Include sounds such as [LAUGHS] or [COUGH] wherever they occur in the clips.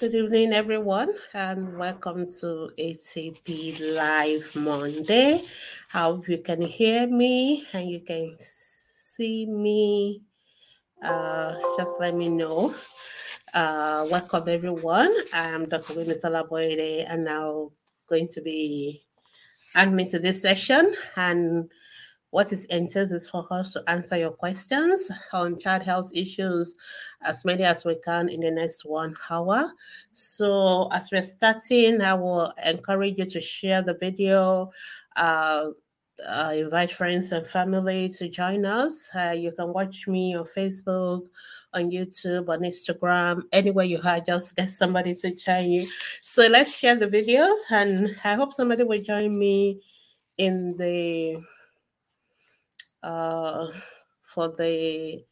Good evening, everyone, and welcome to ATP Live Monday. I hope you can hear me and you can see me. Uh, just let me know. Uh, welcome, everyone. I'm Dr. Gbemisola Boyede, and now going to be admin to this session. And what it entails is for us to answer your questions on child health issues, as many as we can in the next one hour. So, as we're starting, I will encourage you to share the video. Uh, uh, invite friends and family to join us. Uh, you can watch me on Facebook, on YouTube, on Instagram, anywhere you are. Just get somebody to join you. So let's share the videos, and I hope somebody will join me in the uh, for the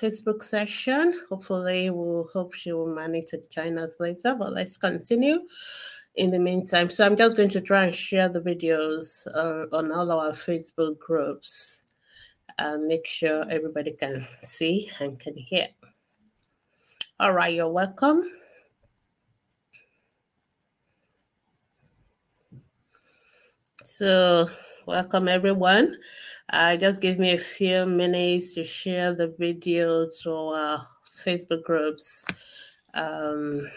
Facebook session. Hopefully, we'll hope she will manage to join us later. But let's continue in the meantime. So I'm just going to try and share the videos uh, on all our Facebook groups and make sure everybody can see and can hear. All right, you're welcome. So, welcome everyone. Uh, just give me a few minutes to share the video to our Facebook groups. Um,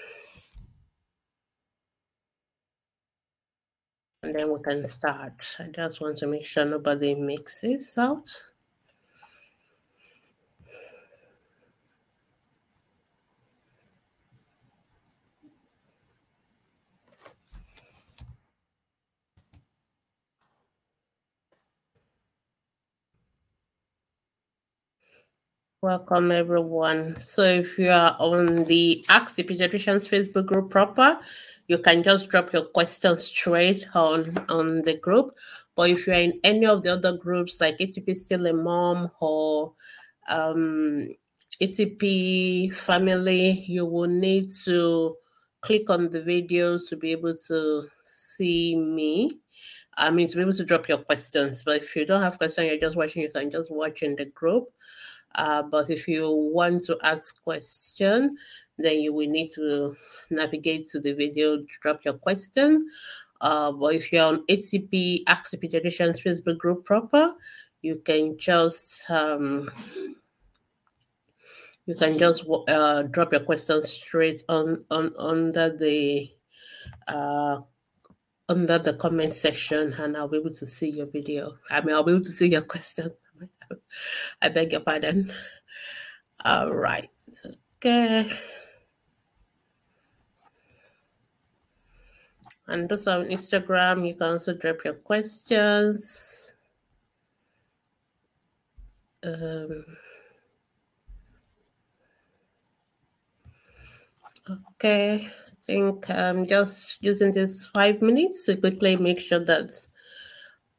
and then we can start. I just want to make sure nobody mixes out. Welcome everyone. So if you are on the Ask the Pediatricians Facebook group proper, you can just drop your questions straight on on the group. But if you're in any of the other groups like ATP Still a Mom or um, ATP Family, you will need to click on the videos to be able to see me. I mean, to be able to drop your questions. But if you don't have questions, you're just watching, you can just watch in the group. Uh, but if you want to ask question, then you will need to navigate to the video, drop your question. Uh, but if you're on the Pediatricians Facebook group proper, you can just um, you can just uh, drop your question straight on on under the uh, under the comment section, and I'll be able to see your video. I mean, I'll be able to see your question. [LAUGHS] I beg your pardon. All right. Okay. And also on Instagram, you can also drop your questions. Um, okay, I think I'm just using this five minutes to quickly make sure that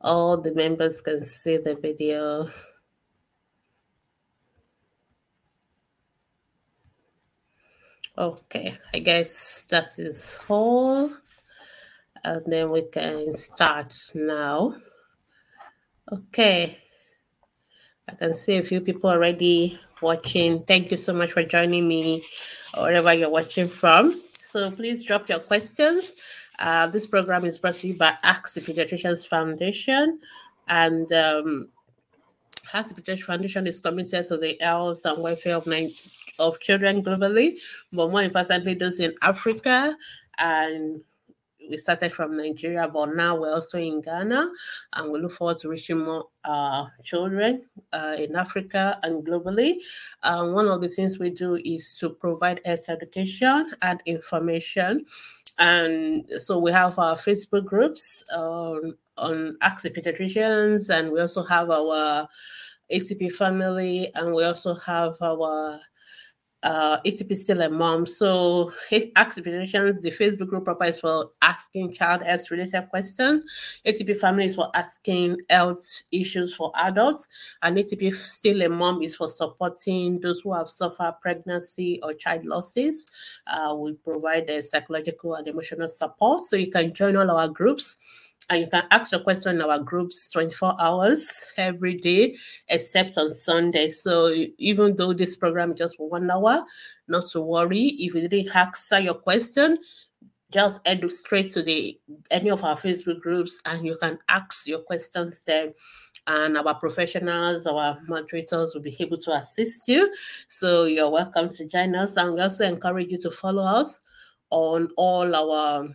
all the members can see the video. Okay, I guess that is all. And then we can start now. Okay. I can see a few people already watching. Thank you so much for joining me, wherever you're watching from. So please drop your questions. Uh, this program is brought to you by Ask the Pediatricians Foundation. And um, Ask the Pediatricians Foundation is committed to the health and welfare of, nine, of children globally, but more importantly, those in Africa and we started from Nigeria, but now we're also in Ghana, and we look forward to reaching more uh, children uh, in Africa and globally. Um, one of the things we do is to provide health education and information. And so we have our Facebook groups um, on the Pediatricians, and we also have our ATP family, and we also have our uh, ATP still a mom. So Ask the the Facebook group proper is for asking child health related questions. ATP family is for asking health issues for adults. And ATP still a mom is for supporting those who have suffered pregnancy or child losses. Uh, we provide a psychological and emotional support. So you can join all our groups And you can ask your question in our groups 24 hours every day, except on Sunday. So even though this program is just one hour, not to worry. If you didn't answer your question, just head straight to the any of our Facebook groups and you can ask your questions there and our professionals, our moderators will be able to assist you. So you're welcome to join us. And we also encourage you to follow us on all our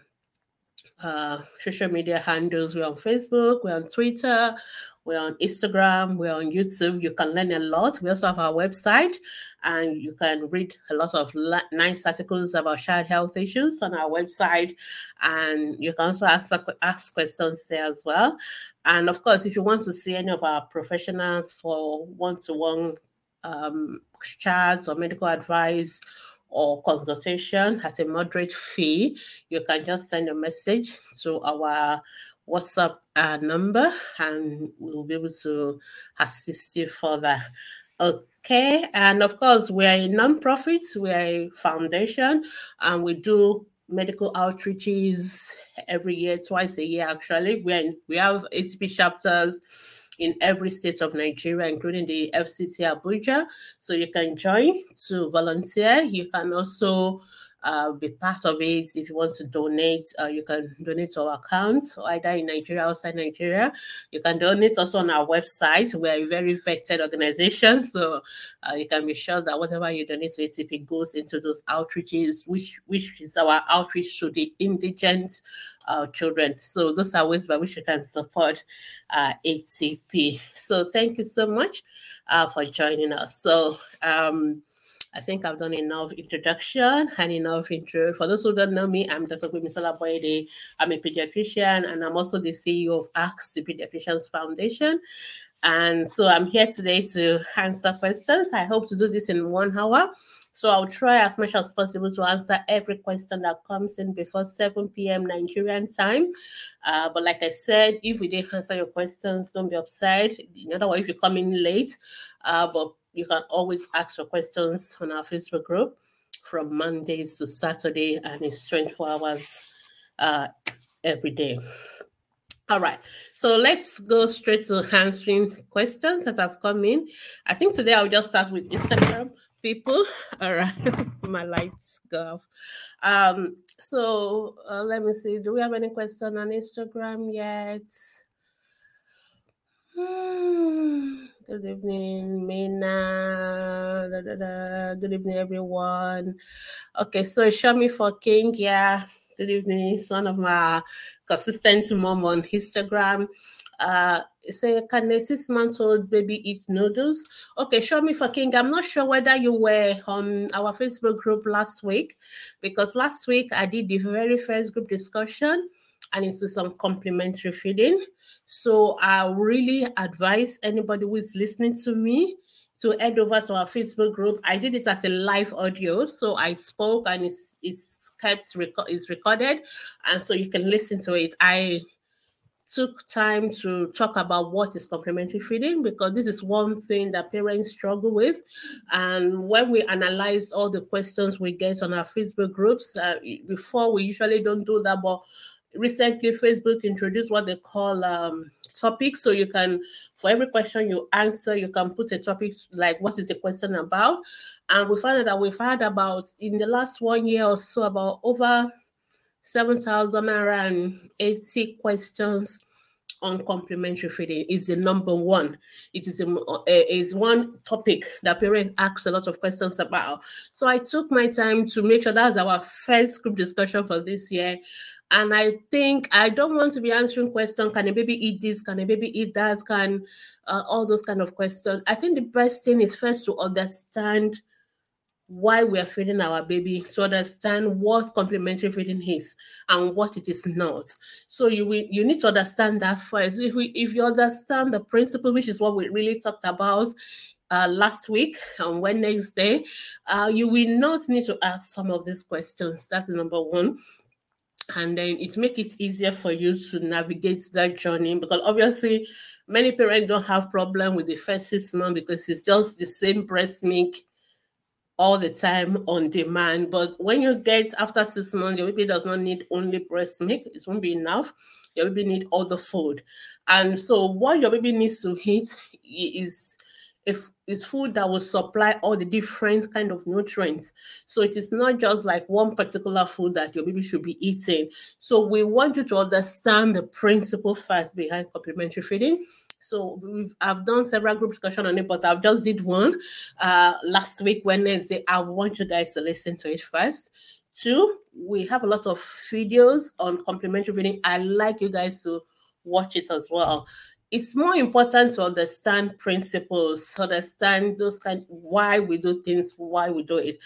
uh, social media handles. We're on Facebook, we're on Twitter, we're on Instagram, we're on YouTube. You can learn a lot. We also have our website, and you can read a lot of nice articles about child health issues on our website. And you can also ask, ask questions there as well. And of course, if you want to see any of our professionals for one to one chats or medical advice, or consultation at a moderate fee, you can just send a message to our WhatsApp uh, number and we'll be able to assist you further. Okay, and of course, we are a non-profit, we are a foundation, and we do medical outreaches every year, twice a year actually. When we have ATP chapters in every state of Nigeria, including the FCT Abuja. So you can join to volunteer. You can also uh, be part of it. If you want to donate, uh, you can donate to our accounts, either in Nigeria or outside Nigeria. You can donate also on our website. We're a very vetted organization, so uh, you can be sure that whatever you donate to ATP goes into those outreaches, which which is our outreach to the indigent uh, children. So those are ways by which you can support uh, ATP. So thank you so much uh, for joining us. So. Um, I think I've done enough introduction and enough intro. For those who don't know me, I'm Dr. Gbemisola Boyede. I'm a pediatrician and I'm also the CEO of Ask, the Pediatricians Foundation. And so I'm here today to answer questions. I hope to do this in one hour. So I'll try as much as possible to answer every question that comes in before 7 p.m. Nigerian time. Uh, but like I said, if we didn't answer your questions, don't be upset. In other words, if you come in late, uh, but you can always ask your questions on our Facebook group from Mondays to Saturday, and it's 24 hours uh, every day. All right, so let's go straight to answering questions that have come in. I think today I'll just start with Instagram people. [LAUGHS] All right, [LAUGHS] my lights go off. Um, so uh, let me see. Do we have any question on Instagram yet? Hmm. Good evening, Mina. Da, da, da. Good evening, everyone. Okay, so show me for King. Yeah, good evening. It's one of my consistent mom on Instagram. Uh, say, can a six month old baby eat noodles? Okay, show me for King. I'm not sure whether you were on our Facebook group last week because last week I did the very first group discussion and into some complementary feeding. So I really advise anybody who is listening to me to head over to our Facebook group. I did this as a live audio, so I spoke and it's it's kept reco- recorded, and so you can listen to it. I took time to talk about what is complementary feeding because this is one thing that parents struggle with. And when we analyze all the questions we get on our Facebook groups, uh, before we usually don't do that, but recently Facebook introduced what they call um, topics. So you can, for every question you answer, you can put a topic like what is the question about. And we found that we've had about in the last one year or so about over 7,080 questions on complementary feeding is the number one. It is a, is one topic that parents ask a lot of questions about. So I took my time to make sure that's our first group discussion for this year. And I think I don't want to be answering questions. Can a baby eat this? Can a baby eat that? Can uh, all those kind of questions? I think the best thing is first to understand why we are feeding our baby to understand what complementary feeding is and what it is not so you you need to understand that first if we if you understand the principle which is what we really talked about uh, last week on wednesday uh, you will not need to ask some of these questions that's number one and then it make it easier for you to navigate that journey because obviously many parents don't have problem with the first six months because it's just the same breast milk all the time on demand. But when you get after six months your baby does not need only breast milk. It won't be enough. Your baby need all the food. And so what your baby needs to eat is if it's food that will supply all the different kind of nutrients so it is not just like one particular food that your baby should be eating so we want you to understand the principle first behind complementary feeding so we've I've done several group discussion on it, but I've just did one uh last week Wednesday. I want you guys to listen to it first. Two, we have a lot of videos on complementary feeding. I like you guys to watch it as well it's more important to understand principles, understand those kind why we do things, why we do it.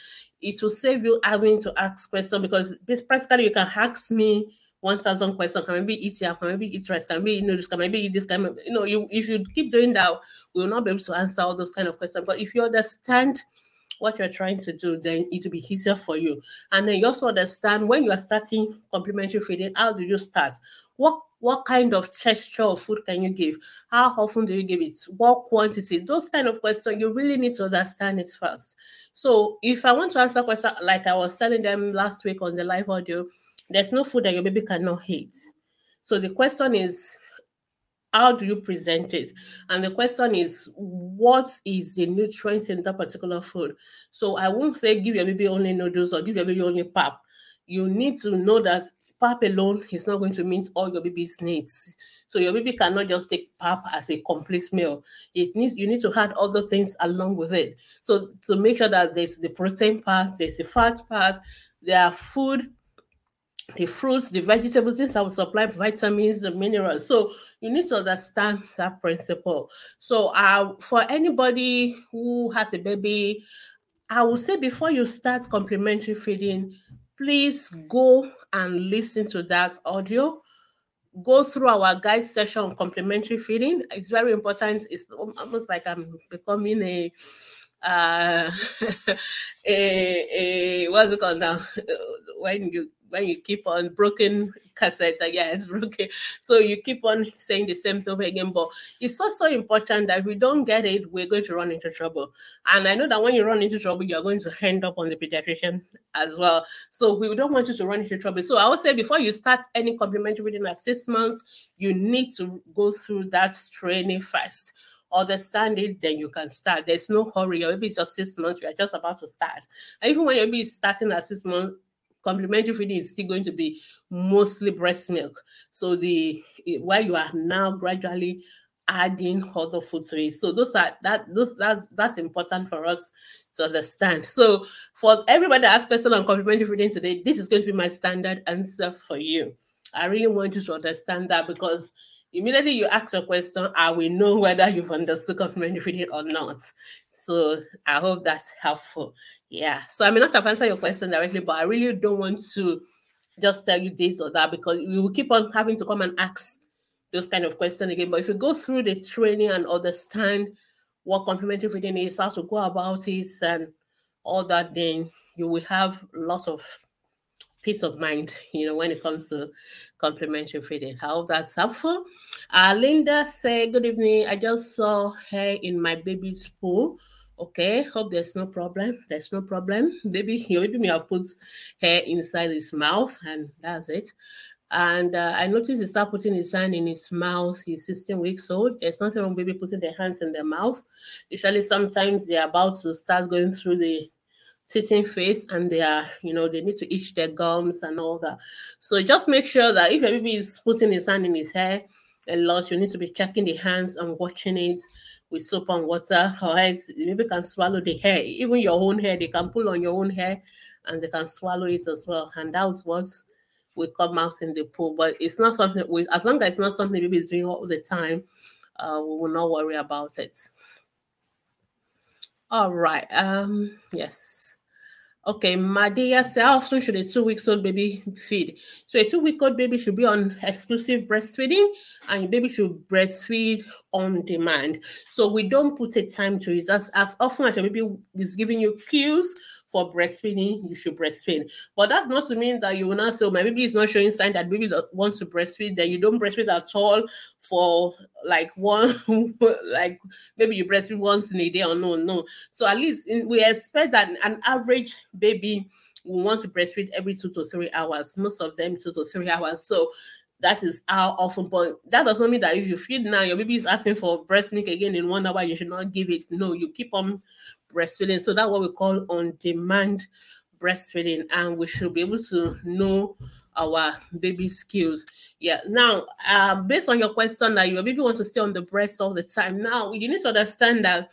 It will save you having to ask questions because practically you can ask me 1,000 questions. Can maybe eat here? Can maybe eat rice? Can maybe you know this? Can maybe eat this? Can you know you if you keep doing that, we will not be able to answer all those kind of questions. But if you understand what you're trying to do, then it will be easier for you. And then you also understand when you are starting complementary feeding, how do you start? What what kind of texture of food can you give? How often do you give it? What quantity? Those kind of questions, you really need to understand it first. So if I want to answer a question like I was telling them last week on the live audio, there's no food that your baby cannot eat. So the question is, how do you present it? And the question is, what is the nutrients in that particular food? So I won't say give your baby only noodles or give your baby only pap. You need to know that pap alone is not going to meet all your baby's needs. So your baby cannot just take pap as a complete meal. It needs you need to add other things along with it. So to make sure that there's the protein part, there's the fat part, there are food, the fruits, the vegetables, things that will supply vitamins, the minerals. So you need to understand that principle. So uh, for anybody who has a baby, I will say before you start complementary feeding, please go and listen to that audio. Go through our guide session on complementary feeding. It's very important. It's almost like I'm becoming a uh [LAUGHS] a, a what's it called now when you when you keep on broken cassette, I guess [LAUGHS] broken. So you keep on saying the same thing again. But it's also important that if we don't get it, we're going to run into trouble. And I know that when you run into trouble, you're going to end up on the pediatrician as well. So we don't want you to run into trouble. So I would say before you start any complementary within at six months, you need to go through that training first understand it, then you can start. There's no hurry. Your baby is just six months, you are just about to start. And even when your baby is starting at six months, complementary feeding is still going to be mostly breast milk. So the eh, while you are now gradually adding other food to it. So those are that those that's that's important for us to understand. So for everybody that asks question on complementary feeding today, this is going to be my standard answer for you. I really want you to understand that because immediately you ask a question, I will know whether you've understood complementary feeding or not. So I hope that's helpful. Yeah. So I may not have answered your question directly, but I really don't want to just tell you this or that because you will keep on having to come and ask those kind of questions again. But if you go through the training and understand what complementary feeding is, how to go about it, and all that, then you will have lots of peace of mind, [LAUGHS] you know, when it comes to complementary feeding. How that's helpful. Uh, Linda said, Good evening. I just saw her in my baby's pool. Okay, hope there's no problem. There's no problem. Baby, your baby may have put hair inside his mouth, and that's it. And uh, I noticed he started putting his hand in his mouth. He's 16 weeks old. There's nothing wrong baby putting their hands in their mouth. Usually, sometimes they're about to start going through the teething face and they are, you know, they need to itch their gums and all that. So just make sure that if baby is putting his hand in his hair a lot, you need to be checking the hands and watching it with soap and water, or else baby can swallow the hair. Even your own hair, they can pull on your own hair and they can swallow it as well. And that's what will come out in the pool. But it's not something we as long as it's not something baby is doing all the time, uh, we will not worry about it. All right. Um, yes. Okay, Madia said, how often should a two weeks old baby feed? So a two week old baby should be on exclusive breastfeeding and your baby should breastfeed on demand. So we don't put a time to it. As, as often as your baby is giving you cues for breastfeeding, you should breastfeed. But that's not to mean that you will not say, oh, my baby is not showing sign that baby wants to breastfeed, then you don't breastfeed at all for like one, [LAUGHS] like maybe you breastfeed once in a day or no, no. So at least in, we expect that an average baby will want to breastfeed every two to three hours, most of them two to three hours. So that is how often, but that does not mean that if you feed now, your baby is asking for breast milk again in one hour, you should not give it. No, you keep on breastfeeding. So that's what we call on demand breastfeeding, and we should be able to know our baby skills. Yeah. Now, uh, based on your question that your baby wants to stay on the breast all the time. Now, you need to understand that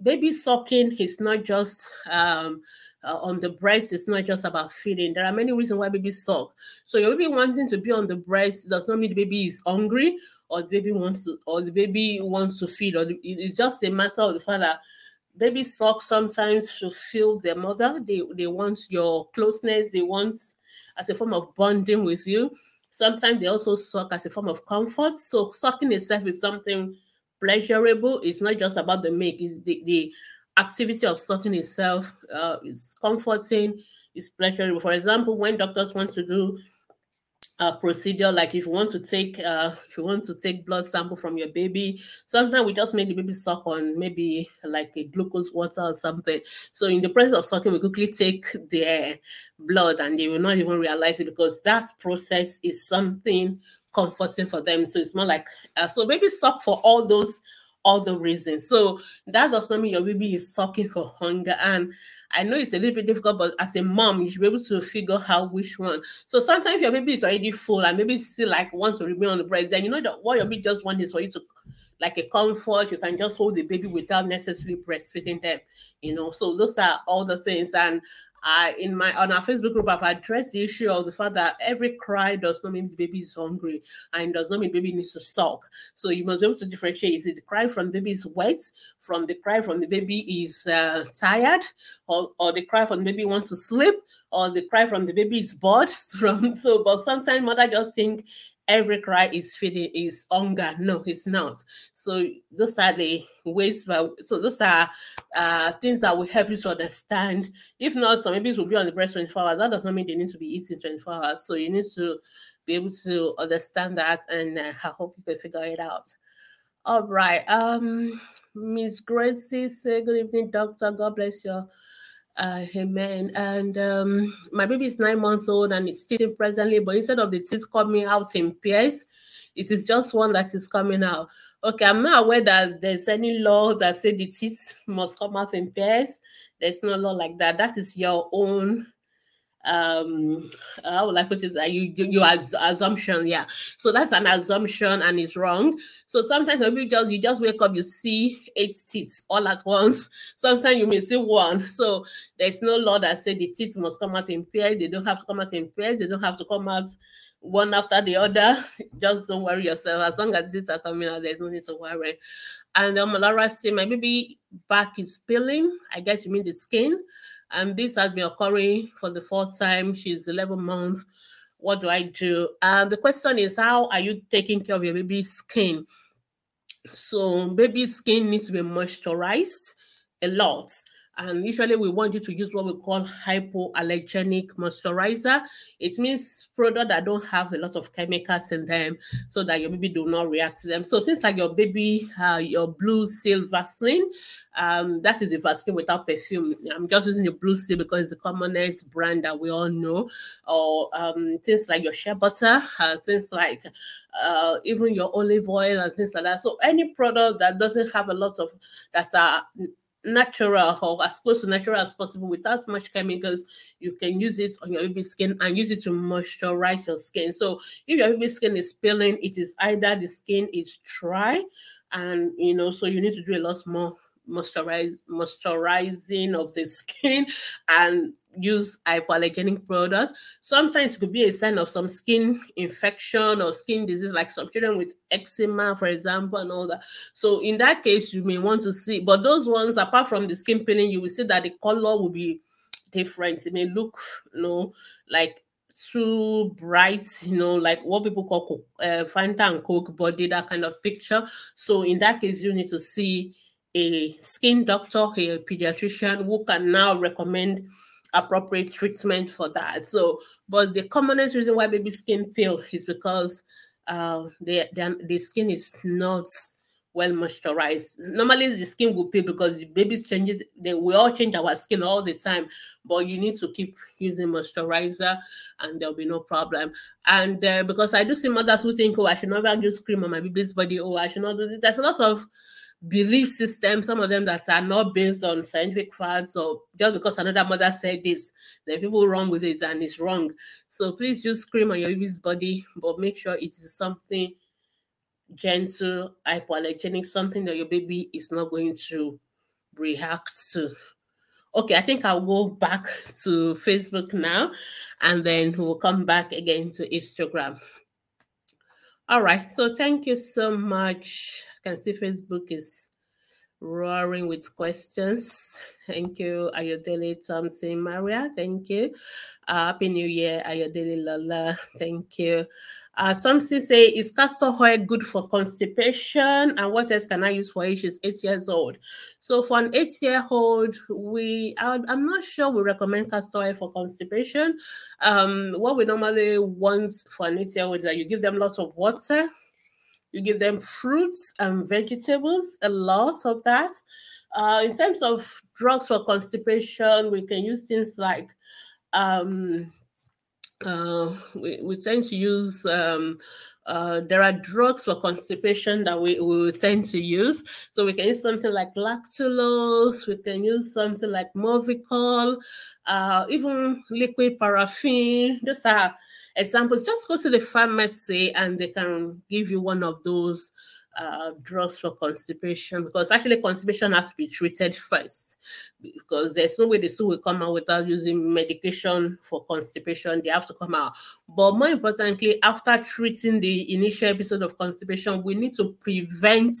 baby sucking is not just um, uh, on the breast it's not just about feeding. There are many reasons why babies suck. So your baby wanting to be on the breast does not mean the baby is hungry or the baby wants to or the baby wants to feed or the, it's just a matter of the fact that baby suck sometimes to feel their mother. They they want your closeness. They want as a form of bonding with you. Sometimes they also suck as a form of comfort. So sucking itself is something pleasurable it's not just about the make, it's the, the activity of sucking itself uh, is comforting, is pleasurable. For example, when doctors want to do a procedure, like if you want to take uh, if you want to take blood sample from your baby, sometimes we just make the baby suck on maybe like a glucose water or something. So in the process of sucking, we quickly take their blood, and they will not even realize it because that process is something comforting for them. So it's more like uh, so baby suck for all those other reasons. So that does not mean your baby is sucking for hunger. And I know it's a little bit difficult, but as a mom, you should be able to figure out which one. So sometimes your baby is already full and maybe still like wants to remain on the breast. Then you know that what your baby just wants is for you to like a comfort. You can just hold the baby without necessarily breastfeeding them, you know. So those are all the things. And I in my on our Facebook group, I've addressed the issue of the fact that every cry does not mean the baby is hungry and does not mean baby needs to suck. So you must be able to differentiate: is it the cry from the baby is wet, from the cry from the baby is uh, tired, or, or the cry from the baby wants to sleep, or the cry from the baby is bored. [LAUGHS] From so, but sometimes mother just think every cry is feeding is hunger. No, it's not. So those are the ways. But so those are uh, things that will help you to understand. If not, some babies will be on the breast 24 hours. That does not mean they need to be eating 24 hours. So you need to be able to understand that, and uh, I hope you can figure it out. All right. Um, Miss Gracie say good evening, doctor. God bless you. Uh, amen. And um, my baby is nine months old and it's teething presently, but instead of the teeth coming out in pairs, it is just one that is coming out. Okay, I'm not aware that there's any law that say the teeth must come out in pairs. There's no law like that. That is your own um I would like put it you you, you as assumption, yeah. So that's an assumption and it's wrong. So sometimes maybe just you just wake up, you see eight teeth all at once. Sometimes you may see one. So there's no law that said the teeth must come out in pairs. They don't have to come out in pairs. They don't have to come out one after the other. Just don't worry yourself. As long as the teeth are coming out, there's no need to worry. And um, Laura said, my baby back is peeling. I guess you mean the skin and this has been occurring for the fourth time. She's 11 months. What do I do? And the question is, how are you taking care of your baby's skin? So, baby skin needs to be moisturized a lot. And usually we want you to use what we call hypoallergenic moisturizer. It means product that don't have a lot of chemicals in them so that your baby do not react to them. So things like your baby, uh, your blue seal Vaseline, um, that is a Vaseline without perfume. I'm just using the blue seal because it's the commonest brand that we all know. Or um, things like your shea butter, uh, things like uh, even your olive oil and things like that. So any product that doesn't have a lot of that are natural or as close to natural as possible without much chemicals. You can use it on your baby skin and use it to moisturize your skin. So if your baby skin is peeling it is either the skin is dry and you know so you need to do a lot more moisturize moisturizing of the [LAUGHS] skin and use hypoallergenic products. Sometimes it could be a sign of some skin infection or skin disease, like some children with eczema, for example, and all that. So in that case, you may want to see, but those ones, apart from the skin peeling, you will see that the color will be different. It may look, you know, like too bright, you know, like what people call uh, Fanta and Coke body, that kind of picture. So in that case, you need to see a skin doctor, a pediatrician who can now recommend appropriate treatment for that. So, but the commonest reason why baby skin peel is because uh, the, the, skin is not well moisturized. Normally, the skin will peel because the babies changes. They we all change our skin all the time, but you need to keep using moisturizer, and there'll be no problem. And uh, because I do see mothers who think, oh, I should never use cream on my baby's body. Oh, I should not do this. There's a lot of belief systems, some of them that are not based on scientific facts or just because another mother said this, then people run with it and it's wrong. So please use cream on your baby's body, but make sure it is something gentle, hypoallergenic, something that your baby is not going to react to. Okay, I think I'll go back [LAUGHS] to Facebook now and then we'll come back again to Instagram. All right, so thank you so much I can see Facebook is roaring with questions. [LAUGHS] Thank you, Ayodele Thompson Maria. Thank you. Uh, Happy New Year, Ayodele Lola. [LAUGHS] Thank you. Uh, Thompson say, is castor oil good for constipation? And what else can I use for age? She's eight years old. So for an eight-year-old, we I'm not sure we recommend castor oil for constipation. Um, what we normally want for an eight-year-old is that you give them lots of water you give them fruits and vegetables, a lot of that. Uh, in terms of drugs for constipation, we can use things like um, uh, we, we tend to use um, uh, there are drugs for constipation that we, we tend to use. So we can use something like lactulose, we can use something like Movicol, uh, even liquid paraffin. Those are examples, just go to the pharmacy and they can give you one of those uh, drugs for constipation because actually constipation has to be treated first because there's no way the stool will come out without using medication for constipation. They have to come out. But more importantly, after treating the initial episode of constipation, we need to prevent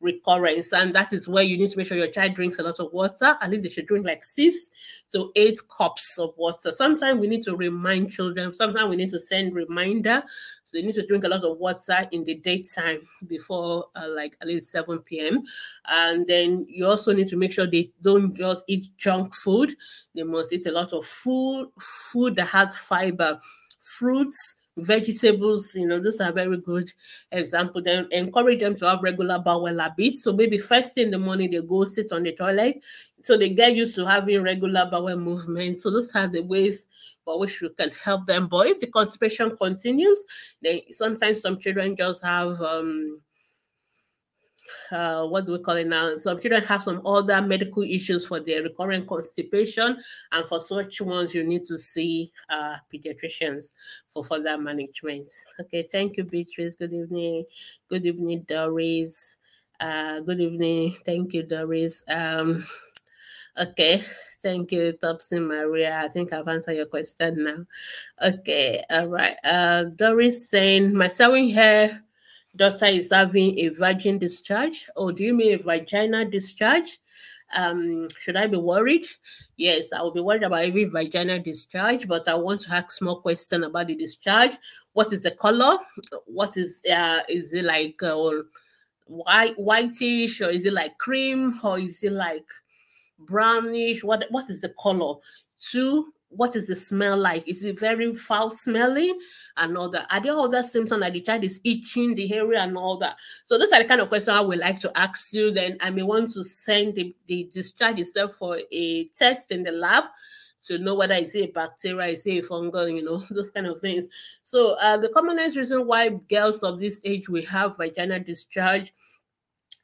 recurrence. And that is where you need to make sure your child drinks a lot of water. At least they should drink like six to eight cups of water. Sometimes we need to remind children, sometimes we need to send reminder. So they need to drink a lot of water in the daytime before uh, like at least 7 p.m. And then you also need to make sure they don't just eat junk food. They must eat a lot of food, food that has fiber, fruits, vegetables, you know, those are very good example. Then encourage them to have regular bowel habits. So maybe first thing in the morning they go sit on the toilet. So they get used to having regular bowel movements. So those are the ways by which you can help them. But if the constipation continues, then sometimes some children just have um uh, what do we call it now? Some children have some other medical issues for their recurrent constipation, and for such ones, you need to see uh, pediatricians for further management. Okay, thank you, Beatrice. Good evening. Good evening, Doris. Uh, good evening. Thank you, Doris. Um, okay, thank you, Thompson Maria. I think I've answered your question now. Okay, all right. Uh, Doris saying, my sewing hair daughter is having a virgin discharge, or do you mean a vaginal discharge? Um, should I be worried? Yes, I will be worried about every vaginal discharge, but I want to ask more question about the discharge. What is the color? What is uh is it like uh, white whitish or is it like cream or is it like brownish? What what is the color? Two, what is the smell like? Is it very foul smelling and all that? Are there other symptoms like the child is itching the area and all that? So those are the kind of questions I would like to ask you. Then I may want to send the, the discharge itself for a test in the lab to know whether it's a bacteria, it's a fungal, you know, [LAUGHS] those kind of things. So uh, the commonest reason why girls of this age will have vaginal discharge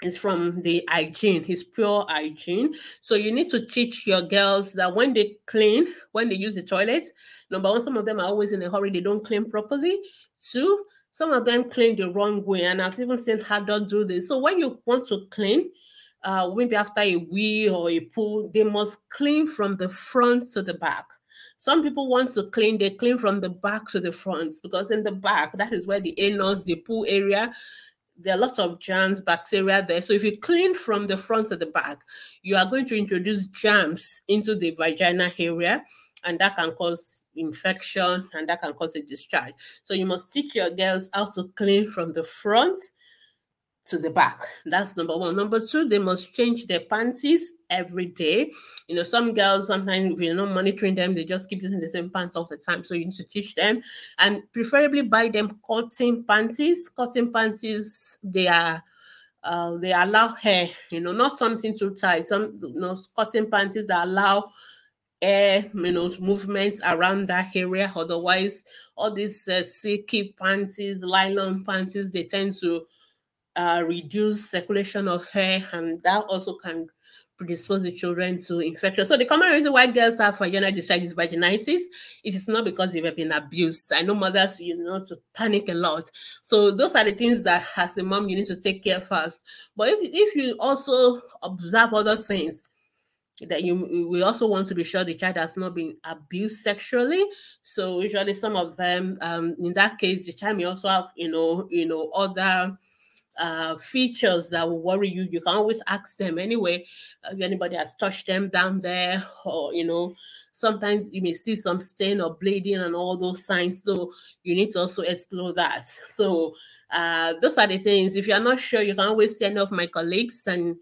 is from the hygiene it's pure hygiene. So you need to teach your girls that when they clean when they use the toilet number one some of them are always in a hurry they don't clean properly. Two some of them clean the wrong way and i've even seen adults do this. So when you want to clean uh, maybe after a wee or a poo they must clean from the front to the back. Some people want to clean, they clean from the back to the front because in the back, that is where the anus, the poo area, there are lots of germs, bacteria there. So if you clean from the front to the back, you are going to introduce germs into the vagina area, and that can cause infection and that can cause a discharge. So you must teach your girls how to clean from the front to the back. That's number one. Number two, they must change their panties every day. You know, some girls sometimes if you're not monitoring them, they just keep using the same pants all the time. So you need to teach them and preferably buy them cotton panties. Cotton panties, they are uh, they allow hair, you know, not something too tight. Some you know, cotton panties that allow air, you know, movements around that area. Otherwise, all these uh, silky panties, nylon panties, they tend to uh, reduce circulation of hair, and that also can predispose the children to infection. So the common reason why girls have vaginal discharge is vaginitis. It is not because they've been abused. I know mothers, you know, to panic a lot. So those are the things that as a mom you need to take care first. But if if you also observe other things, that you we also want to be sure the child has not been abused sexually so usually some of them um in that case the child may also have you know you know other uh, features that will worry you, you can always ask them anyway if anybody has touched them down there, or you know, sometimes you may see some stain or bleeding and all those signs. So you need to also explore that. So uh, those are the things. If you're not sure, you can always see any of my colleagues and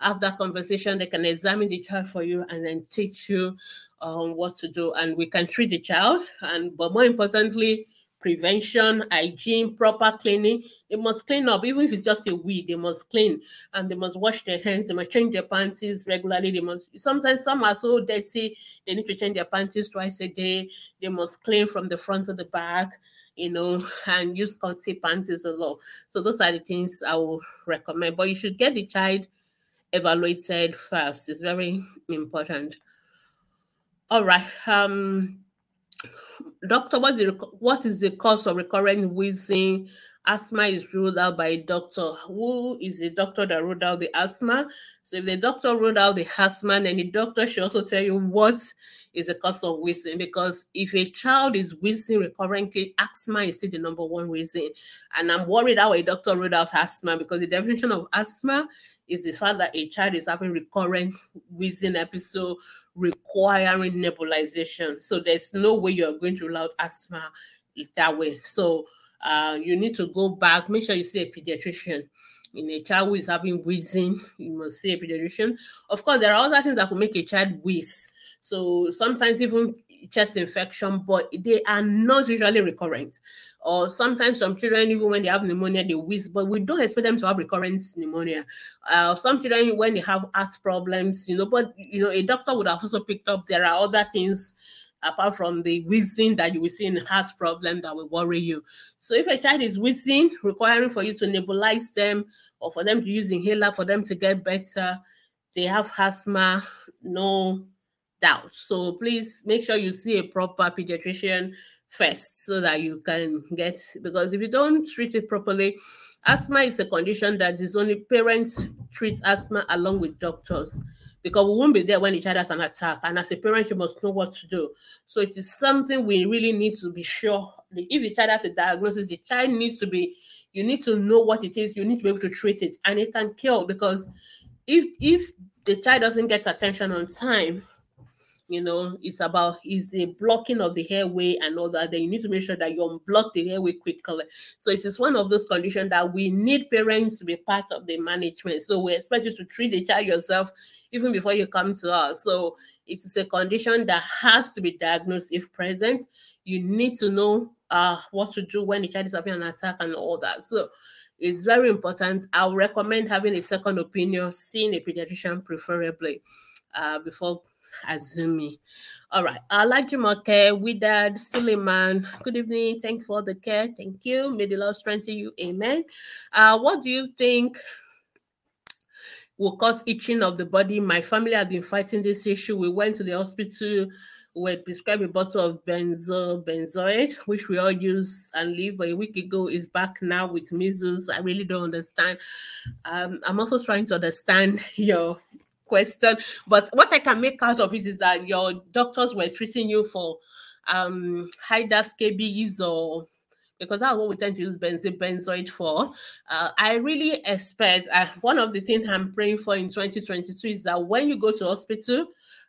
have that conversation. They can examine the child for you and then teach you um, what to do, and we can treat the child. And but more importantly, prevention, hygiene, proper cleaning. They must clean up, even if it's just a week, they must clean and they must wash their hands, they must change their panties regularly. They must sometimes some are so dirty, they need to change their panties twice a day. They must clean from the front to the back, you know, [LAUGHS] and use comfy panties a lot. So those are the things I will recommend. But you should get the child evaluated first. It's very important. All right. Um doctor, what is, the, what is the cause of recurrent wheezing? Asthma is ruled out by a doctor. Who is the doctor that ruled out the asthma? So if the doctor ruled out the asthma, then the doctor should also tell you what is the cause of wheezing. Because if a child is wheezing recurrently, asthma is still the number one reason. And I'm worried how a doctor ruled out asthma because the definition of asthma is the fact that a child is having recurrent wheezing episode requiring nebulization. So there's no way you're going to rule out asthma that way. So uh, you need to go back, make sure you see a pediatrician. In a child who is having wheezing, you must see a pediatrician. Of course, there are other things that could make a child wheeze. So sometimes even chest infection, but they are not usually recurrent. Or sometimes some children, even when they have pneumonia, they wheeze, but we don't expect them to have recurrent pneumonia. Uh, some children, when they have heart problems, you know, but you know, a doctor would have also picked up there are other things apart from the wheezing that you will see in heart problem that will worry you. So if a child is wheezing, requiring for you to nebulize them or for them to use inhaler for them to get better, they have asthma, no doubt. So please make sure you see a proper pediatrician first so that you can get because if you don't treat it properly, asthma is a condition that is only parents treat asthma along with doctors because we won't be there when the child has an attack. And as a parent, you must know what to do. So it is something we really need to be sure. If the child has a diagnosis, the child needs to be, you need to know what it is, you need to be able to treat it, and it can kill because if if the child doesn't get attention on time, you know, it's about is a blocking of the airway and all that. Then you need to make sure that you unblock the airway quickly. So it is one of those conditions that we need parents to be part of the management. So we expect you to treat the child yourself even before you come to us. So it is a condition that has to be diagnosed if present. You need to know uh, what to do when the child is having an attack and all that. So it's very important. I'll recommend having a second opinion, seeing a pediatrician preferably uh, before Azumi. All right. Olajumoke, Widad, Suleiman. Good evening. Thank you for the care. Thank you. May the Lord strengthen you. Amen. Uh, what do you think will cause itching of the body? My family has been fighting this issue. We went to the hospital. We prescribed a bottle of benzyl benzoate, which we all use and leave. But a week ago is back now with measles. I really don't understand. Um, I'm also trying to understand [LAUGHS] your question. But what I can make out of it is that your doctors were treating you for um high scabies or because that's what we tend to use benzyl benzoate for. Uh, I really expect uh, one of the things I'm praying for in 2022 is that when you go to hospital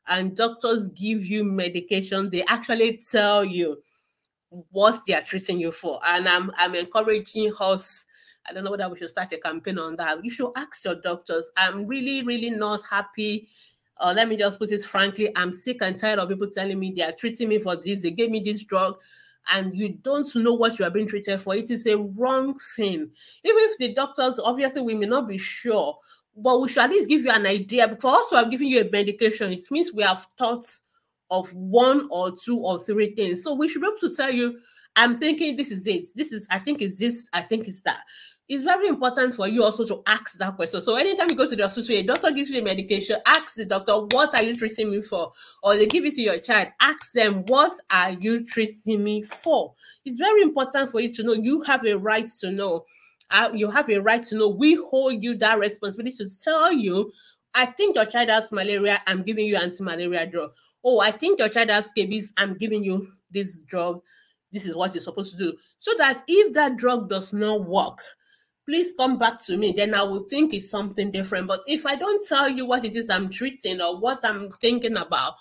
and doctors give you medication, they actually tell you what they are treating you for. And I'm I'm encouraging us I don't know whether we should start a campaign on that. You should ask your doctors. I'm really, really not happy. Uh, let me just put it frankly, I'm sick and tired of people telling me they are treating me for this. They gave me this drug and you don't know what you are being treated for, it is a wrong thing. Even if the doctors, obviously, we may not be sure, but we should at least give you an idea. For us to have given you a medication, it means we have thought of one or two or three things. So we should be able to tell you, I'm thinking this is it. This is, I think it's this, I think it's that. It's very important for you also to ask that question. So anytime you go to the hospital, a doctor gives you a medication, ask the doctor, what are you treating me for? Or they give it to your child, ask them, what are you treating me for? It's very important for you to know. You have a right to know. Uh, you have a right to know. We hold you that responsibility to tell you, I think your child has malaria, I'm giving you anti-malaria drug oh, I think your child has scabies, I'm giving you this drug. This is what you're supposed to do. So that if that drug does not work, please come back to me. Then I will think it's something different. But if I don't tell you what it is I'm treating or what I'm thinking about,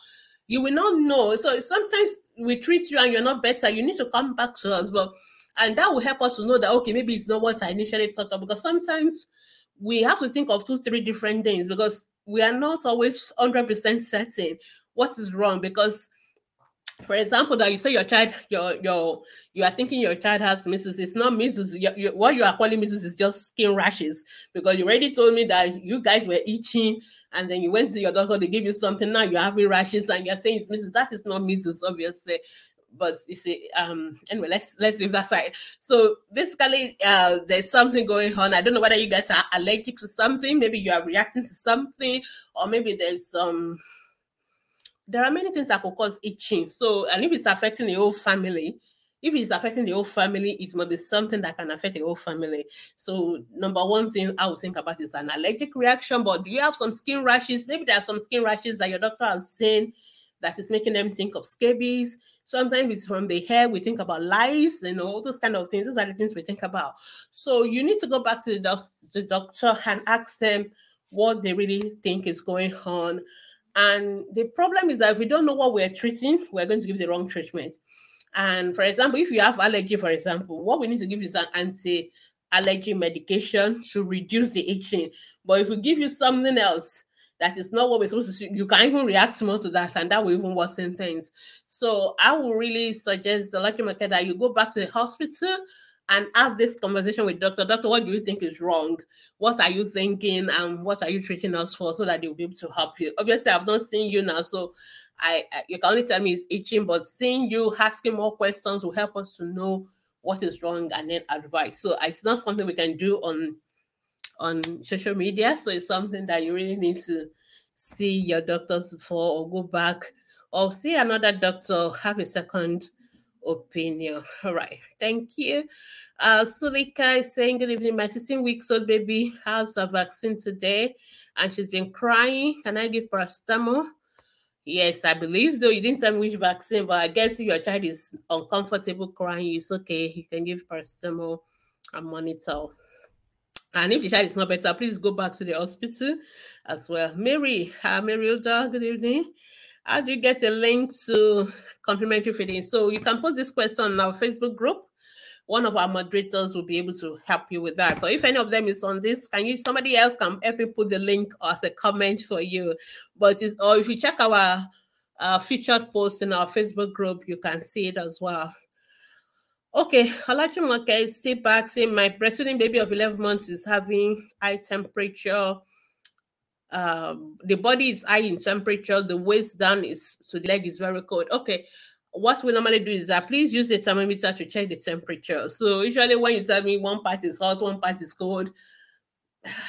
you will not know. So sometimes we treat you and you're not better. You need to come back to us. But and that will help us to know that okay, maybe it's not what I initially thought of. Because sometimes we have to think of two, three different things because we are not always 100% certain what is wrong because for example that you say your child your your you are thinking your child has measles. It's not measles. What you are calling measles is just skin rashes. Because you already told me that you guys were itching and then you went to your doctor they gave you something. Now you're having rashes and you're saying it's measles. That is not measles obviously. But you see um anyway let's let's leave that side. So basically uh there's something going on. I don't know whether you guys are allergic to something. Maybe you are reacting to something or maybe there's some um, there are many things that could cause itching. So, and if it's affecting the whole family, if it's affecting the whole family, it must be something that can affect the whole family. So, number one thing I would think about is an allergic reaction. But do you have some skin rashes? Maybe there are some skin rashes that your doctor has seen that is making them think of scabies. Sometimes it's from the hair. We think about lice and all those kind of things. Those are the things we think about. So you need to go back to the, doc- the doctor and ask them what they really think is going on and the problem is that if we don't know what we're treating, we're going to give the wrong treatment. And for example, if you have allergy, for example, what we need to give is an anti allergy medication to reduce the itching. But if we give you something else that is not what we're supposed to do, you can even react more to that, and that will even worsen things. So I would really suggest the lucky market that you go back to the hospital and have this conversation with doctor. Doctor, what do you think is wrong? What are you thinking? And what are you treating us for so that they'll be able to help you? Obviously, I've not seen you now, so I, I you can only tell me it's itching, but seeing you asking more questions will help us to know what is wrong and then advice. So it's not something we can do on on social media. So it's something that you really need to see your doctors for or go back or see another doctor, have a second opinion. [LAUGHS] All right. Thank you. Uh, Sulika is saying, Good evening. My 16 weeks old baby has a vaccine today and she's been crying. Can I give paracetamol? Yes, I believe though. You didn't tell me which vaccine, but I guess if your child is uncomfortable crying, it's okay. You can give paracetamol and monitor. And if the child is not better, please go back to the hospital as well. Mary, uh, Mary good evening. How do you get a link to complementary feeding? So you can post this question on our Facebook group. One of our moderators will be able to help you with that. So if any of them is on this, can you somebody else can help me put the link as a comment for you? But it's or if you check our uh, featured post in our Facebook group, you can see it as well. Okay, Olajumoke, stay back saying my breastfeeding baby of 11 months is having high temperature um, the body is high in temperature, the waist down is so the leg is very cold. Okay, what we normally do is that please use the thermometer to check the temperature. So usually when you tell me one part is hot, one part is cold,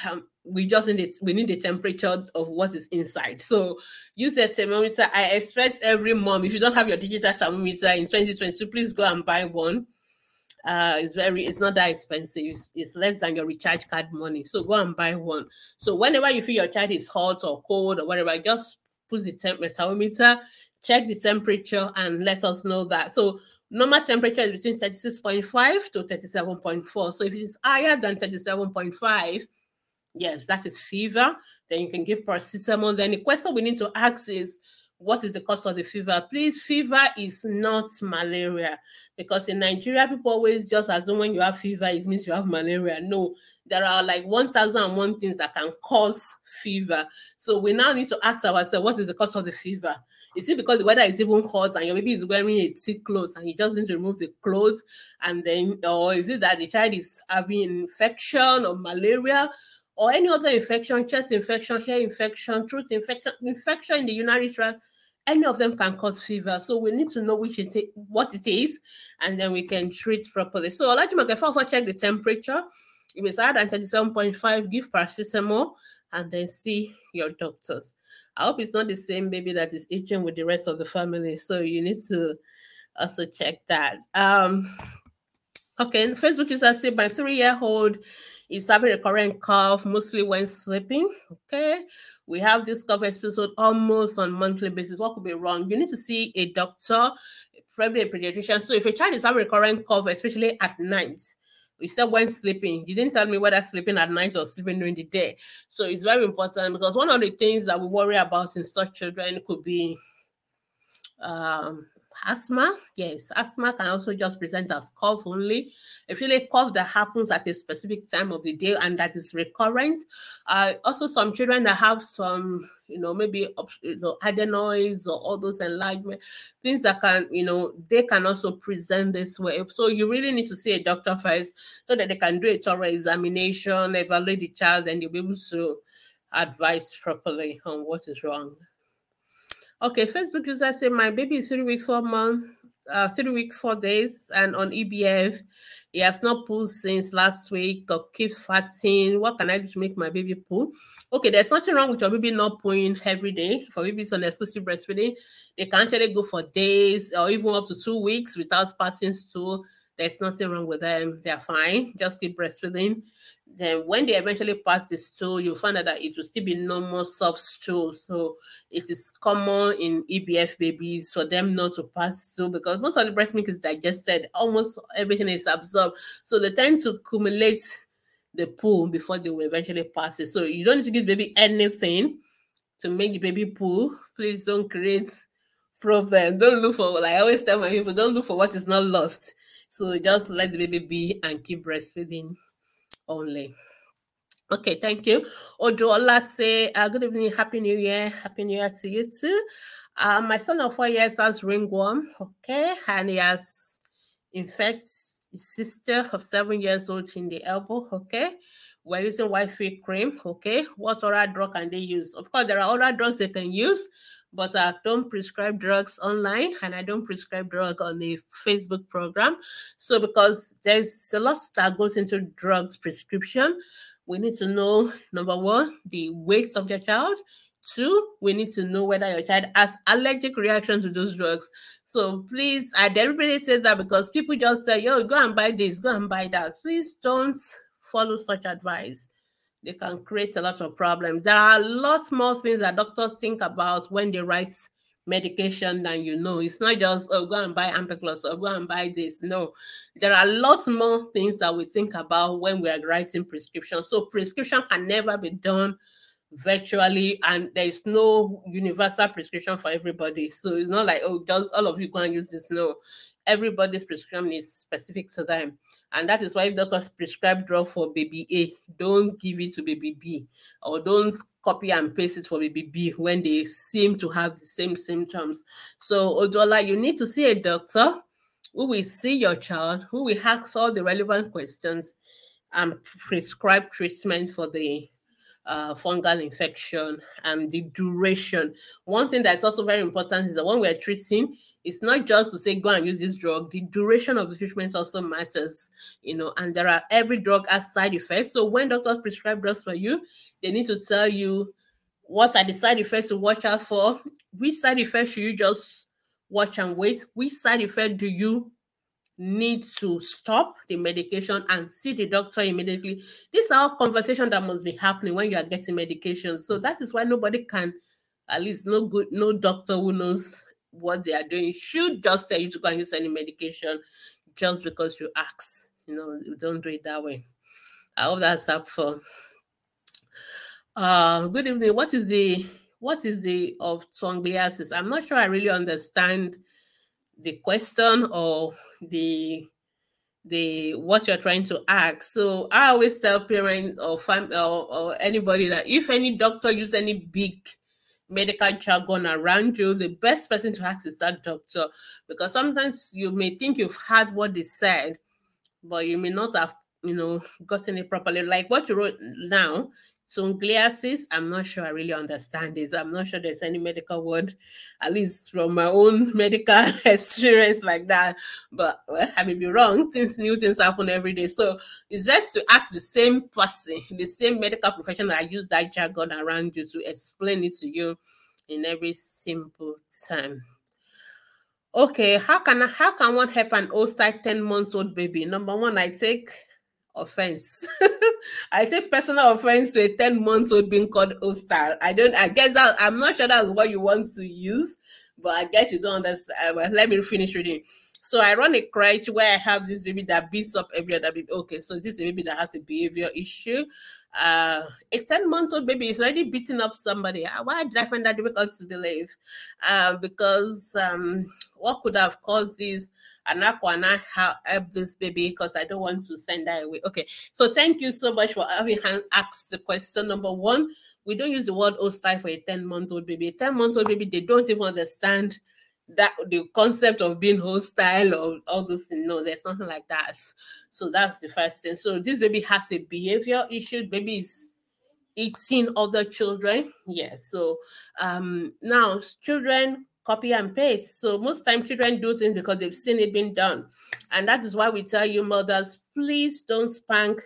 um, we just need it. We need the temperature of what is inside. So use a thermometer. I expect every mom, if you don't have your digital thermometer in 2022, please go and buy one uh it's very it's not that expensive. It's, it's, less than your recharge card money. So go and buy one. So whenever you feel your child is hot or cold or whatever just put the thermometer check the temperature and let us know that. So normal temperature is between 36.5 to 37.4 so if it is higher than 37.5 yes that is fever. Then you can give paracetamol. Then the question we need to ask is what is the cause of the fever? Please, fever is not malaria because in Nigeria, people always just assume when you have fever, it means you have malaria. No, there are like 1001 things that can cause fever. So we now need to ask ourselves, what is the cause of the fever? Is it because the weather is even hot and your baby is wearing a thick clothes and you just need to remove the clothes and then, or is it that the child is having infection or malaria or any other infection, chest infection, hair infection, throat infection, infection in the urinary tract? Any of them can cause fever. So we need to know which it is, what it is, and then we can treat properly. So to also check the temperature. If it's higher than 37.5, give paracetamol and then see your doctors. I hope it's not the same baby that is itching with the rest of the family. So you need to also check that. Um, okay, Facebook user said my three-year-old is having a current cough, mostly when sleeping. Okay, we have this cough episode almost on monthly basis. What could be wrong? You need to see a doctor, probably a pediatrician. So if a child is having a current cough, especially at night, you said when sleeping. You didn't tell me whether sleeping at night or sleeping during the day. So it's very important because one of the things that we worry about in such children could be um, asthma. Yes, asthma can also just present as cough only. If really a cough that happens at a specific time of the day and that is recurrent. Uh, also, some children that have some, you know, maybe you know, adenoids or all those enlargement, things that can, you know, they can also present this way. So you really need to see a doctor first so that they can do a thorough examination, evaluate the child, and you'll be able to advise properly on what is wrong. Okay, Facebook user say my baby is three weeks, four months, uh, three weeks, four days, and on EBF. He has not pulled since last week or keeps fatting. What can I do to make my baby pull? Okay, there's nothing wrong with your baby not pulling every day. For babies on exclusive breastfeeding, they can actually go for days or even up to two weeks without passing stool. There's nothing wrong with them. They're fine. Just keep breastfeeding. Then when they eventually pass the stool, you find out that it will still be normal soft stool. So it is common in EBF babies for them not to pass stool because most of the breast milk is digested. Almost everything is absorbed. So they tend to accumulate the poo before they will eventually pass it. So you don't need to give baby anything to make the baby poo. Please don't create problem. Don't look for like I always tell my people, don't look for what is not lost. So just let the baby be and keep breastfeeding only. Okay, thank you. Odola say, uh, good evening, happy new year, happy new year to you too. Uh, my son of four years has ringworm, okay, and he has infected his sister of seven years old in the elbow, okay. We're using Wi-Fi cream, okay. What other drug can they use? Of course, there are other drugs they can use, but I don't prescribe drugs online and I don't prescribe drug on the Facebook program. So because there's a lot that goes into drugs prescription, we need to know number one, the weight of your child. Two, we need to know whether your child has allergic reaction to those drugs. So please, I deliberately say that because people just say, yo, go and buy this, go and buy that. Please don't follow such advice they can create a lot of problems. There are lots more things that doctors think about when they write medication than you know. It's not just, oh, go and buy Ampiclox or go and buy this. No, there are lots more things that we think about when we are writing prescriptions. So prescription can never be done virtually and there's no universal prescription for everybody. So it's not like, oh, all of you go and use this. No, everybody's prescription is specific to them. And that is why if doctors prescribe drug for baby A, don't give it to baby B, or don't copy and paste it for baby B when they seem to have the same symptoms. So, Odola, you need to see a doctor who will see your child, who will ask all the relevant questions and prescribe treatment for the uh, fungal infection and the duration. One thing that's also very important is that when we're treating, it's not just to say go and use this drug. The duration of the treatment also matters, you know, and there are every drug has side effects. So when doctors prescribe drugs for you, they need to tell you what are the side effects to watch out for. Which side effects should you just watch and wait? Which side effect do you need to stop the medication and see the doctor immediately. These are conversations that must be happening when you are getting medication. So that is why nobody can, at least no good, no doctor who knows what they are doing should just tell you to go and use any medication just because you ask. You know, you don't do it that way. I hope that's helpful. Uh, good evening. What is the what is the of ophthalmiasis? I'm not sure I really understand the question or the the what you're trying to ask. So I always tell parents or family or, or anybody that if any doctor use any big medical jargon around you, the best person to ask is that doctor because sometimes you may think you've heard what they said, but you may not have, you know, gotten it properly. Like what you wrote now, Sungliasis, I'm not sure I really understand this. I'm not sure there's any medical word, at least from my own [LAUGHS] medical [LAUGHS] experience like that. But well, I may be wrong. Things new things happen every day. So it's best to ask the same person, the same medical professional I use that jargon around you to explain it to you in every simple term. Okay, how can I, how can one help an outside 10 months old baby? Number one, I take offense. [LAUGHS] I take personal offense to a 10 months old being called hostile. I don't, I guess that I'm not sure that's what you want to use, but I guess you don't understand. Well, let me finish reading. So I run a crèche where I have this baby that beats up every other baby. Okay, so this is a baby that has a behavior issue. Uh, a 10 month old baby is already beating up somebody. Ah, why did I find that difficult to believe? Uh, because um, what could have caused this? And I can help this baby because I don't want to send her away. Okay, so thank you so much for having asked the question. Number one, we don't use the word hostile for a 10 month old baby. A 10 month old baby, they don't even understand that the concept of being hostile or all those things. No, there's nothing like that. So that's the first thing. So this baby has a behavior issue. Baby is eating other children. Yes. So um now children copy and paste. So most time children do things because they've seen it being done. And that is why we tell you mothers, please don't spank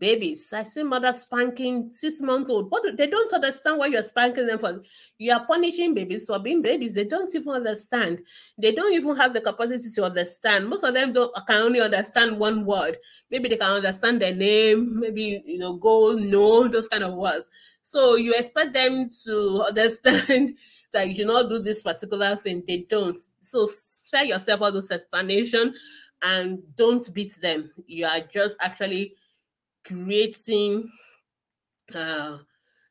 babies. I see mothers spanking six months old. What they don't understand why you're spanking them for. You are punishing babies for being babies. They don't even understand. They don't even have the capacity to understand. Most of them don't can only understand one word. Maybe they can understand their name. Maybe you know, go, no, those kind of words. So you expect them to understand [LAUGHS] that you should not do this particular thing. They don't. So spare yourself all those explanation and don't beat them. You are just actually creating uh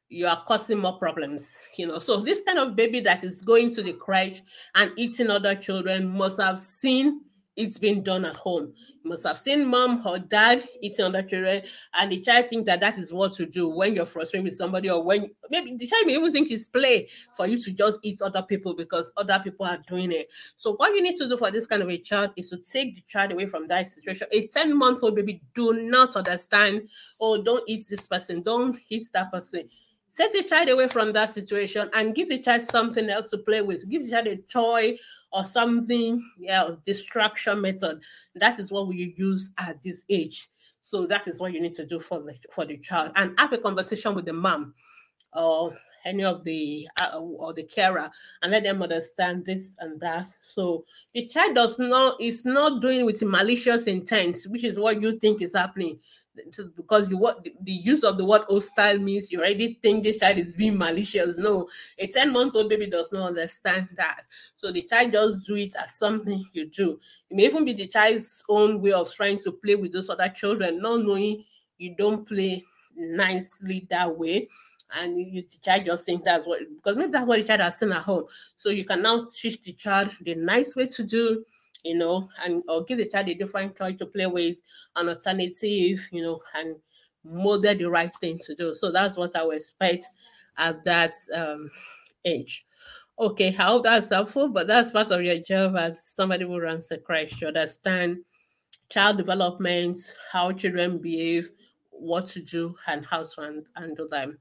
you are causing more problems you know. So this kind of baby that is going to the crèche and eating other children must have seen it's been done at home. You must have seen mom or dad eating other children, and the child thinks that that is what to do when you're frustrated with somebody, or when maybe the child may even think it's play for you to just eat other people because other people are doing it. So, what you need to do for this kind of a child is to take the child away from that situation. A 10 month old baby do not understand, oh, don't eat this person, don't eat that person Set the child away from that situation and give the child something else to play with. Give the child a toy or something else, distraction method. That is what we use at this age. So that is what you need to do for the for the child and have a conversation with the mom or any of the uh, or the carer and let them understand this and that. So the child does not is not doing with malicious intent, which is what you think is happening because you what the use of the word hostile means you already think this child is being malicious. No, a 10 month old baby does not understand that. So the child just do it as something you do. It may even be the child's own way of trying to play with those other children, not knowing you don't play nicely that way. And you the child just think that's what because maybe that's what the child has seen at home. So you can now teach the child the nice way to do you know, and or give the child a different toy to play with, an alternative, you know, and model the right thing to do. So that's what I would expect at that um, age. Okay, I hope that's helpful, but that's part of your job as somebody who runs a crèche to understand child development, how children behave, what to do, and how to handle them.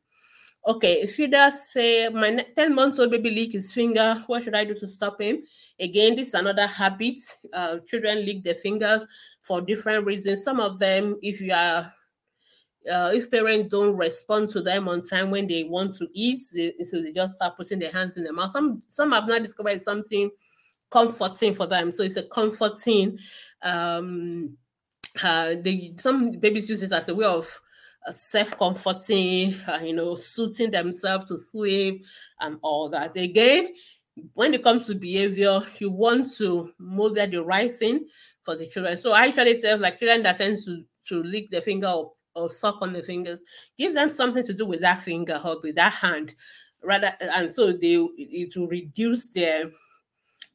Okay, if you just say my 10 months old baby lick his finger, what should I do to stop him? Again, this is another habit. Uh, children lick their fingers for different reasons. Some of them, if you are uh, if parents don't respond to them on time when they want to eat, they, so they just start putting their hands in their mouth. Some some have not discovered something comforting for them, so it's a comforting. Um, uh, they some babies use it as a way of self-comforting, uh, you know, suiting themselves to sleep and all that. Again, when it comes to behavior, you want to model the right thing for the children. So I actually tell like children that tend to, to lick the finger or, or suck on the fingers, give them something to do with that finger or with that hand, rather, and so they it will reduce their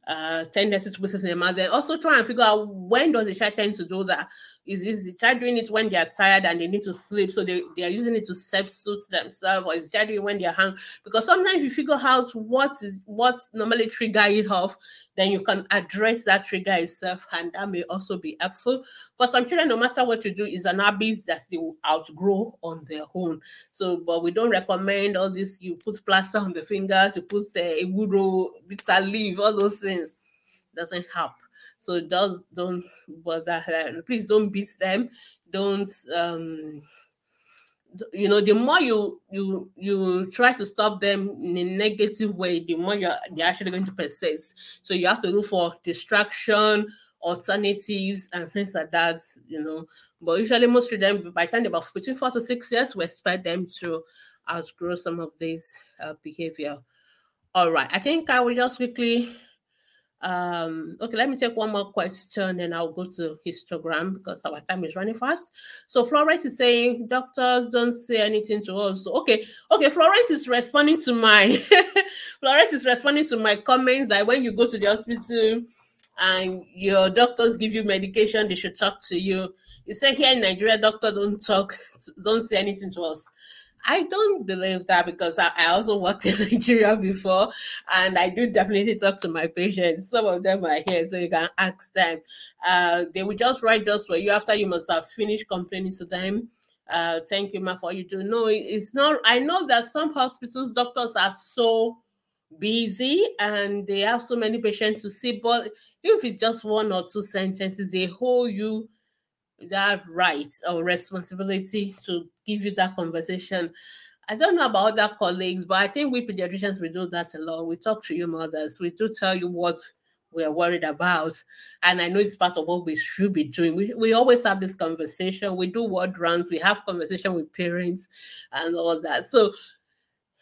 uh, tendency to put it in the mouth. Then also try and figure out when does the child tend to do that. Is, is the child doing it when they are tired and they need to sleep, so they, they are using it to self-soothe themselves, or is the child doing when they are hungry? Because sometimes you figure out what is what normally trigger it off, then you can address that trigger itself, and that may also be helpful. For some children, no matter what you do, is an habit that they will outgrow on their own. So, but we don't recommend all this. You put plaster on the fingers, you put uh, a wood bitter leaf, all those things doesn't help. So does don't bother. Please don't beat them. Don't um you know the more you you you try to stop them in a negative way the more you're they're actually going to persist so you have to look for distraction alternatives and things like that you know but usually most of them by the time about between four to six years we expect them to outgrow some of this uh, behavior all right i think i will just quickly um, okay, let me take one more question and I'll go to Instagram because our time is running fast. So Florence is saying doctors don't say anything to us. So, okay, okay, Florence is responding to my [LAUGHS] Florence is responding to my comments that when you go to the hospital and your doctors give you medication, they should talk to you. You say here in Nigeria, doctor don't talk, [LAUGHS] don't say anything to us. I don't believe that because I, I, also worked [LAUGHS] in Nigeria before and I do definitely talk to my patients. Some of them are here, so you can ask them. Uh, they will just write those for you after you must have finished complaining to them. Uh, thank you, ma, for you do. No, it's not. I know that some hospitals, doctors are so busy and they have so many patients to see, but if it's just one or two sentences, they hold you that right or responsibility to give you that conversation. I don't know about other colleagues, but I think we pediatricians we do that a lot. We talk to you mothers. We do tell you what we're worried about. And I know it's part of what we should be doing. We, we always have this conversation. We do ward rounds, we have conversation with parents and all that. So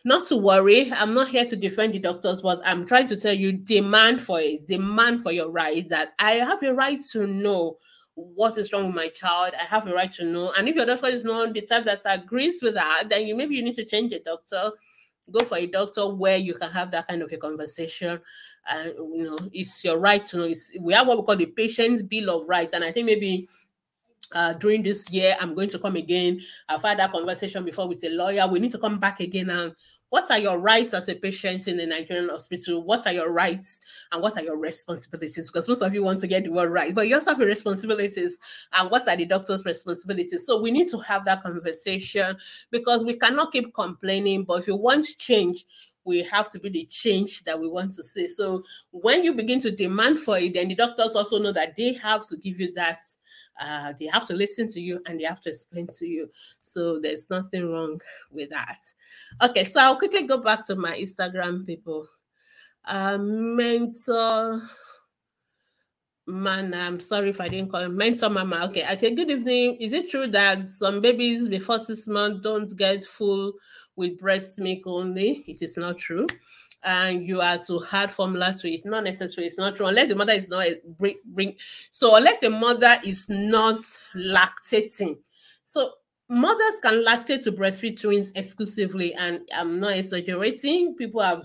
not to worry. I'm not here to defend the doctors, but I'm trying to tell you demand for it, demand for your right that I have a right to know what is wrong with my child. I have a right to know. And if your doctor is not the type that agrees with that, then you maybe you need to change your doctor. Go for a doctor where you can have that kind of a conversation. And you know, it's your right to know. It's, we have what we call the patient's bill of rights. And I think maybe uh, during this year, I'm going to come again. I've had that conversation before with a lawyer. We need to come back again and what are your rights as a patient in a Nigerian hospital? What are your rights and what are your responsibilities? Because most of you want to get the word right, but you also have your responsibilities and what are the doctor's responsibilities? So we need to have that conversation because we cannot keep complaining. But if you want change, we have to be the change that we want to see. So when you begin to demand for it, then the doctors also know that they have to give you that uh, they have to listen to you and they have to explain to you. So there's nothing wrong with that. Okay, so I'll quickly go back to my Instagram people. Uh, mentor man, I'm sorry if I didn't call him mentor mama. Okay, okay, good evening. Is it true that some babies before six months don't get full with breast milk only? It is not true and you are to add formula to it. Not necessary. It's not true unless the mother is not bring, bring so unless the mother is not lactating. So mothers can lactate to breastfeed twins exclusively, and I'm not exaggerating. People have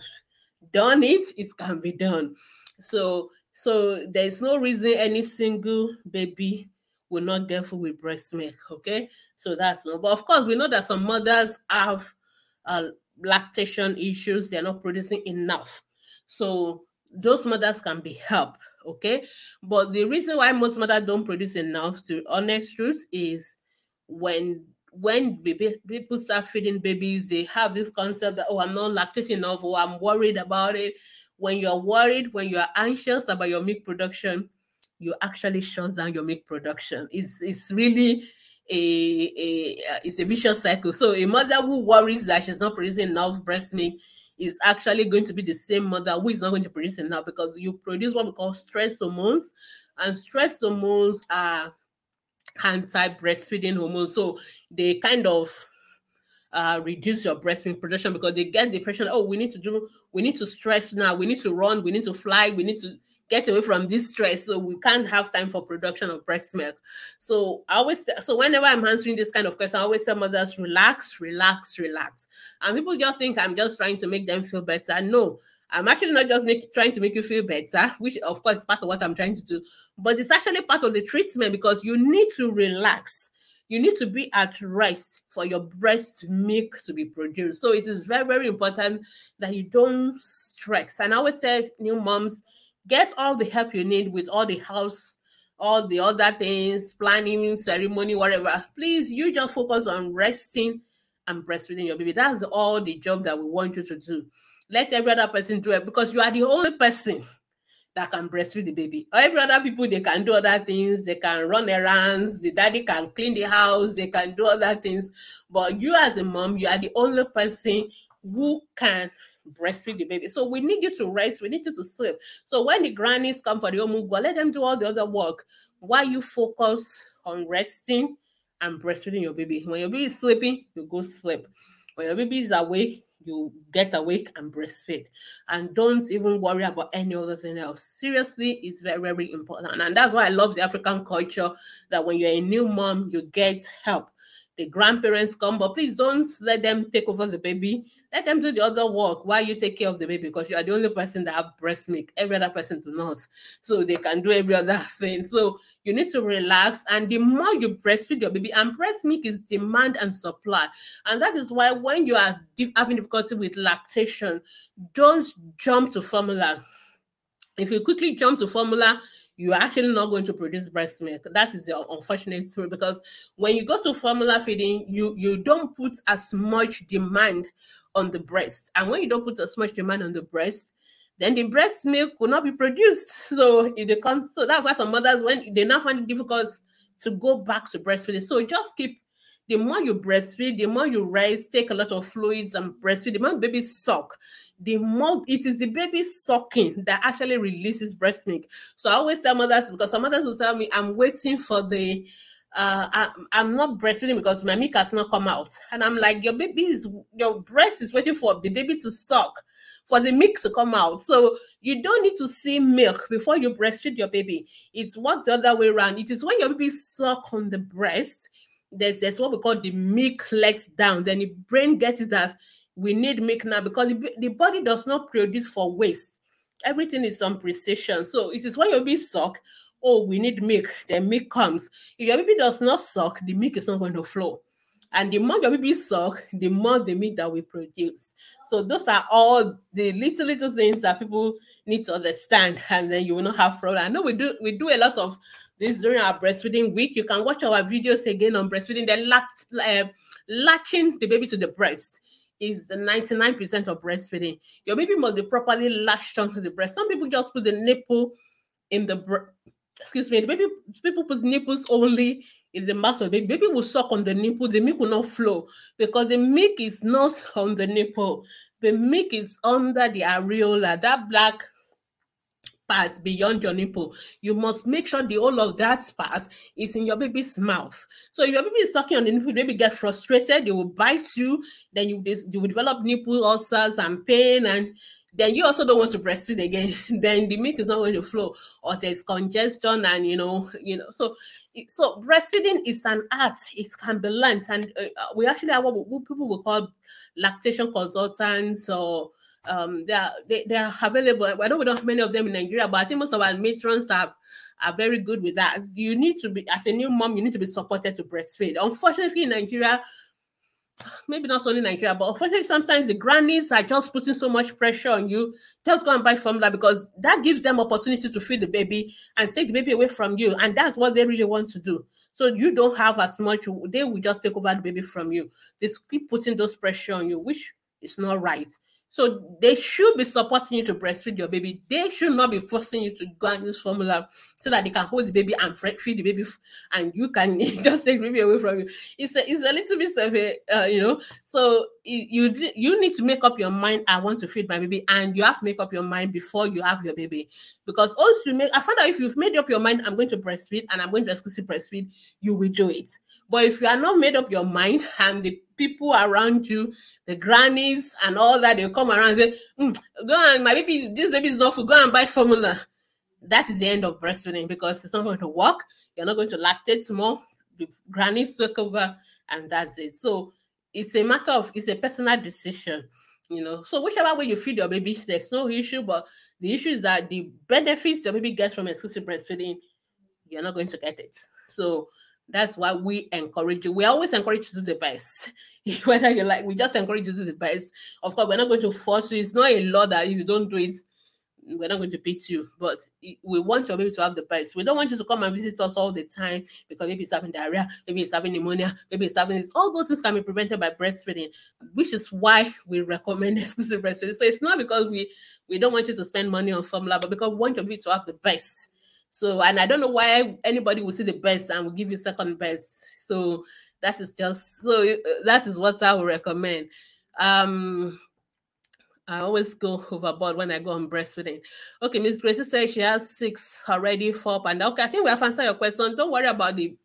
done it. It can be done. So so there's no reason any single baby will not get full with breast milk. Okay, so that's no. But of course, we know that some mothers have uh, lactation issues, they're not producing enough. So those mothers can be helped, okay? But the reason why most mothers don't produce enough, to honest truth, is when when baby, people start feeding babies, they have this concept that oh, I'm not lactating enough, or I'm worried about it. When you're worried, when you're anxious about your milk production, you actually shut down your milk production. It's it's really a, a it's a vicious cycle. So a mother who worries that she's not producing enough breast milk is actually going to be the same mother who is not going to produce enough because you produce what we call stress hormones, and stress hormones are anti-breastfeeding hormones. So they kind of uh, reduce your breast milk production because they get the impression, oh, we need to do, we need to stress now, we need to run, we need to fly, we need to get away from this stress so we can't have time for production of breast milk so i always so whenever i'm answering this kind of question i always tell mothers relax relax relax and people just think i'm just trying to make them feel better no I'm actually not just make, trying to make you feel better, which of course is part of what I'm trying to do, but it's actually part of the treatment because you need to relax. You need to be at rest for your breast milk to be produced. So it is very, very important that you don't stress. And I always say, new moms, get all the help you need with all the house, all the other things, planning, ceremony, whatever. Please, you just focus on resting and breastfeeding your baby. That's all the job that we want you to do. Let every other person do it because you are the only person that can breastfeed the baby. Every other people they can do other things, they can run errands, the daddy can clean the house, they can do other things. But you as a mom, you are the only person who can breastfeed the baby. So we need you to rest, we need you to sleep. So when the grannies come for the home, let them do all the other work while you focus on resting and breastfeeding your baby. When your baby is sleeping, you go sleep. When your baby is awake, you get awake and breastfeed. And don't even worry about any other thing else. Seriously, it's very, very important. And that's why I love the African culture that when you're a new mom, you get help the grandparents come, but please don't let them take over the baby. Let them do the other work while you take care of the baby because you are the only person that have breast milk. Every other person do not. So they can do every other [LAUGHS] thing. So you need to relax. And the more you breastfeed your baby, and breast milk is demand and supply. And that is why when you are having difficulty with lactation, don't jump to formula. If you quickly jump to formula, you're actually not going to produce breast milk. That is the unfortunate story because when you go to formula feeding, you you don't put as much demand on the breast, and when you don't put as much demand on the breast, then the breast milk will not be produced. [LAUGHS] So it becomes so that's why some mothers when they now find it difficult to go back to breastfeeding. So just keep the more you breastfeed, the more you rise, take a lot of fluids and breastfeed, the more babies suck, the more it is the baby sucking that actually releases breast milk. So I always tell mothers because some mothers will tell me, I'm waiting for the uh, I, am not breastfeeding because my milk has not come out. And I'm like, your baby is your breast is waiting for the baby to suck for the milk to come out. So you don't need to see milk before you breastfeed your baby. It's what the other way around. It is when your baby suck on the breast there's, there's what we call the milk legs down. Then the brain gets it that we need milk now because the, the body does not produce for waste. Everything is on precision. So it is when your baby suck, oh, we need milk, then milk comes. If your baby does not suck, the milk is not going to flow. And the more your baby suck, the more the milk that we produce. So those are all the little little things that people need to understand, and then you will not have problem. I know we do we do a lot of this during our breastfeeding week. You can watch our videos again on breastfeeding. Latch, uh, latching the baby to the breast is 99% of breastfeeding. Your baby must be properly latched onto the breast. Some people just put the nipple in the breast. Excuse me, the baby people put nipples only in the mouth of the baby. Baby will suck on the nipple, the milk will not flow because the milk is not [LAUGHS] on the nipple. The milk is under the areola, that black part beyond your nipple. You must make sure the whole of that part is in your baby's mouth. So if your baby is sucking on the nipple, baby get frustrated, they will bite you, then you, you will develop nipple ulcers and pain, and then you also don't want to breastfeed again. [LAUGHS] then the milk is not going to flow, or there's congestion, and you know, you know. So, so breastfeeding is an art. It can be learned, and uh, we actually have what people will call lactation consultants or um, they are they, they are available. I know we don't have many of them in Nigeria, but I think most of our matrons are are very good with that. You need to be as a new mom, you need to be supported to breastfeed. Unfortunately, in Nigeria, maybe not only Nigeria, but unfortunately, sometimes the grannies are just putting so much pressure on you. Just go and buy formula because that gives them opportunity to feed the baby and take the baby away from you, and that's what they really want to do. So you don't have as much. They will just take over the baby from you. They keep putting those pressure on you, which is not right. So they should be supporting you to breastfeed your baby. They should not be forcing you to go and use formula so that they can hold the baby and feed the baby, and you can [LAUGHS] just take baby away from you. It's a it's a little bit of a uh, you know. So you you need to make up your mind. I want to feed my baby, and you have to make up your mind before you have your baby, because also you make. I find out if you've made up your mind, I'm going to breastfeed and I'm going to exclusive breastfeed, you will do it. But if you are not made up your mind [LAUGHS] and the people around you, the grannies and all that, they come around and say, mm, go and my baby, this baby is not for go and buy formula. That is the end of breastfeeding because it's not going to work. You're not going to lactate more. The grannies took over, and that's it. So it's a matter of it's a personal decision. you know. So whichever way you feed your baby, there's no issue. But the issue is that the benefits your baby gets from exclusive breastfeeding, you're not going to get it. So that's why we encourage you. We always encourage you to do the best. [LAUGHS] Whether you like, we just encourage you to do the best. Of course, we're not going to force you. It's not a law that if you don't do it, we're not going to beat you, but we want your baby to have the best. We don't want you to come and visit us all the time because maybe it's having diarrhea, maybe it's having pneumonia, maybe it's having this. All those things can be prevented by breastfeeding, which is why we recommend [LAUGHS] exclusive breastfeeding. So it's not because we we don't want you to spend money on formula, but because we want your baby to have the best. So, and I don't know why anybody will see the best and will give you second best. So that is just so uh, that is what I would recommend. Um, I always go overboard when I go on breastfeeding. Okay, Miss Gracie says she has six already, four and okay. I think we have answered your question. Don't worry about the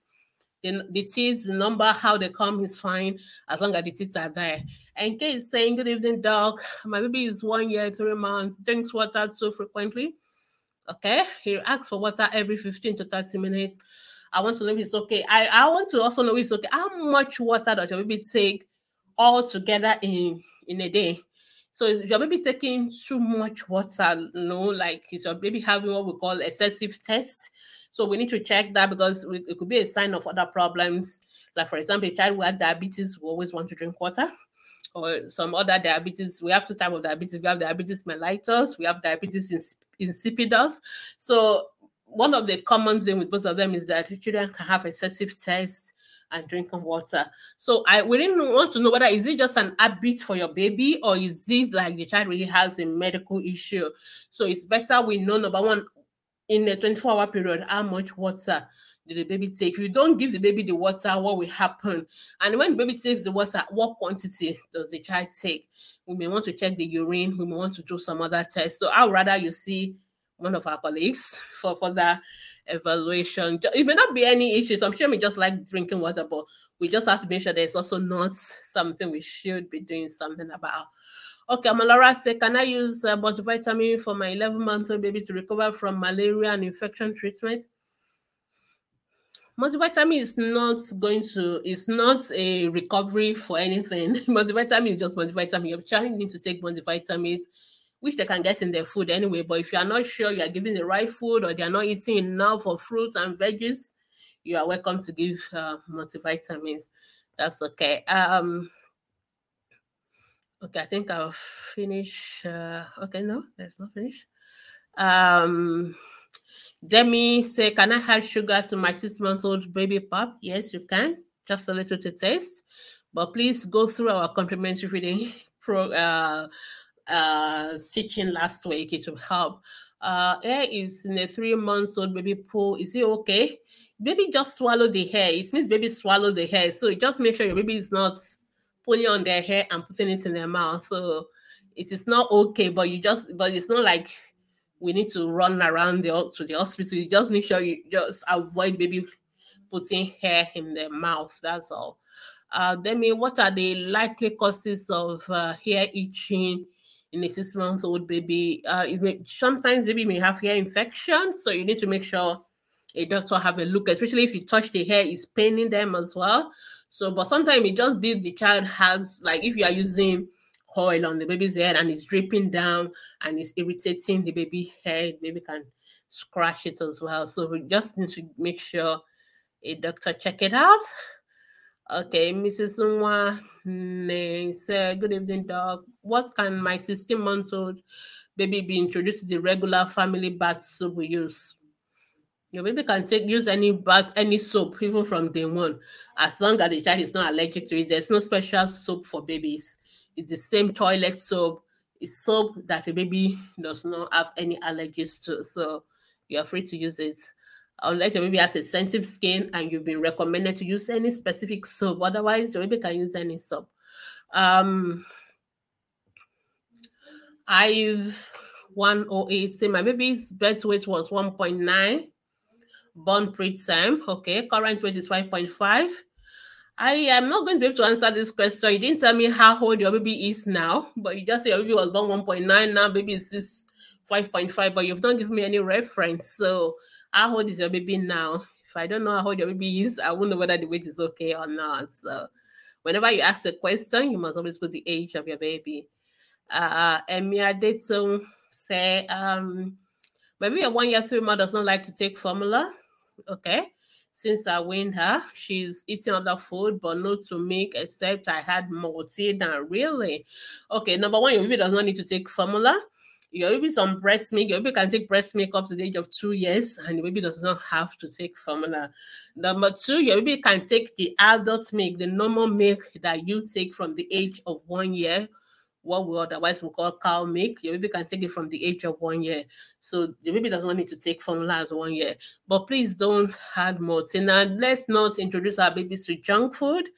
the, the teeth, the number, how they come is fine as long as the teeth are there. And Kate is saying, Good evening, dog. My baby is one year, three months, drinks water so frequently. Okay, he asks for water every 15 to 30 minutes. I want to know if it's okay. I, I want to also know if it's okay. How much water does your baby take all together in in a day? So your baby taking too much water, you know, like is your baby having what we call excessive test? So we need to check that because it could be a sign of other problems. Like for example, a child who has diabetes will always want to drink water. Or some other diabetes. We have two types of diabetes. We have diabetes mellitus, we have diabetes insipidus. So one of the common things with both of them is that children can have excessive thirst and drinking water. So I we didn't want to know whether is it just an habit for your baby or is this like the child really has a medical issue. So it's better we know number one in a 24 hour period how much water did the baby take. If you don't give the baby the water, what will happen? And when the baby takes the water, what quantity does the child take? We may want to check the urine, we may want to do some other tests. So I would rather you see one of our colleagues [LAUGHS] for further evaluation. It may not be any issues. I'm sure we just like drinking water, but we just have to make sure there's also not something we should be doing something about. Okay, Malora said, can I use uh, multivitamin for my 11 month old baby to recover from malaria and infection treatment? Multivitamin is not going to, it's not a recovery for anything. [LAUGHS] multivitamin is just multivitamin. Your child needs to take multivitamins which they can get in their food anyway. But if you are not sure you are giving the right food or they are not eating enough of fruits and veggies, you are welcome to give uh, multivitamins. That's okay. Um, okay, I think I'll finish. Uh, okay, no, that's not finished. Um, Demi say, can I add sugar to my six-month-old baby pop? Yes, you can. Just a little to taste. But please go through our complementary feeding [LAUGHS] pro, uh, uh, teaching last week. It will help. Uh, hair is in a three months old baby pool. Is it okay? Baby just swallow the hair. It means baby swallow the hair. So just make sure your baby is not pulling on their hair and putting it in their mouth. So it is not okay, but you just, but it's not like we need to run around the to the hospital. You just make sure you just avoid baby putting hair in their mouth. That's all. Uh, then, what are the likely causes of uh, hair itching in a six month old baby. Uh, may, sometimes baby may have hair infection, so you need to make sure a doctor have a look, especially if you touch the hair, it's paining them as well. So, but sometimes it just be the child has like if you are using oil on the baby's head and it's dripping down and it's irritating the baby hair, baby can scratch it as well. So we just need to make sure a doctor check it out. Okay, Mrs. Nwa said, Good evening, dog. What can my 16 month old baby be introduced to the regular family bath soap we use? Your baby can take use any bath, any soap, even from day one, as long as the child is not allergic to it. There's no special soap for babies. It's the same toilet soap. It's soap that a baby does not have any allergies to. So you're free to use it unless your baby has a sensitive skin and you've been recommended to use any specific soap. Otherwise, your baby can use any soap. Um, I've 108 say my baby's birth weight was 1.9 born preterm okay current weight is 5.5 i am not going to be able to answer this question you didn't tell me how old your baby is now but you just say your baby was born 1.9 now baby is 5.5 but you've not given me any reference so how old is your baby now? If I don't know how old your baby is, I won't know whether the weight is okay or not. So whenever you ask a question, you must always put the age of your baby. Uh, Emia Detson say, um, maybe a one year three month does not like to take formula. Okay. Since I weaned her, she's eating other food, but not to make except I had multi than really. Okay, number one, your baby does not need to take formula your baby some breast milk. Your baby can take breast milk up to the age of two years, and your baby does not have to take formula. Number two, your baby can take the adult milk, the normal milk that you take from the age of one year, what we otherwise would call cow milk. Your baby can take it from the age of one year. So the baby does not need to take formula as one year. But please don't add more. Now, let's not introduce our babies to junk food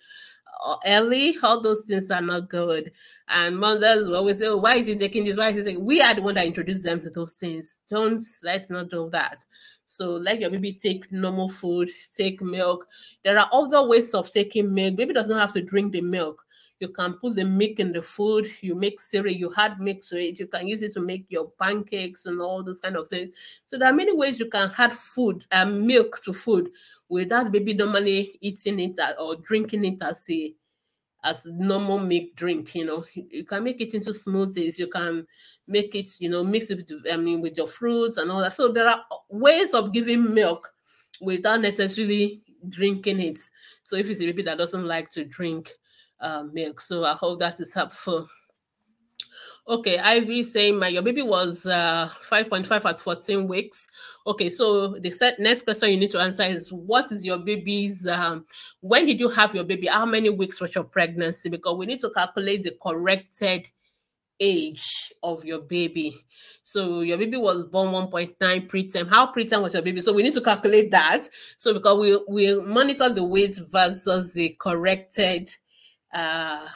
early, all those things are not good. And mothers will always say, oh, why is he taking this? Why is he? We are the one that introduced them to those things. Don't let's not do that. So let your baby take normal food, take milk. There are other ways of taking milk. Baby does not have to drink the milk. You can put the milk in the food. You make cereal. You add milk to it. You can use it to make your pancakes and all those kind of things. So there are many ways you can add food and uh, milk to food without baby normally eating it or drinking it as a as normal milk drink you know you can make it into smoothies you can make it you know mix it with, i mean with your fruits and all that so there are ways of giving milk without necessarily drinking it so if it's a baby that doesn't like to drink uh, milk so i hope that is helpful Okay, Ivy saying my your baby was uh 5.5 at 14 weeks. Okay, so the set, next question you need to answer is what is your baby's um when did you have your baby? How many weeks was your pregnancy? Because we need to calculate the corrected age of your baby. So your baby was born 1.9 preterm. How preterm was your baby? So we need to calculate that. So because we we monitor the weight versus the corrected uh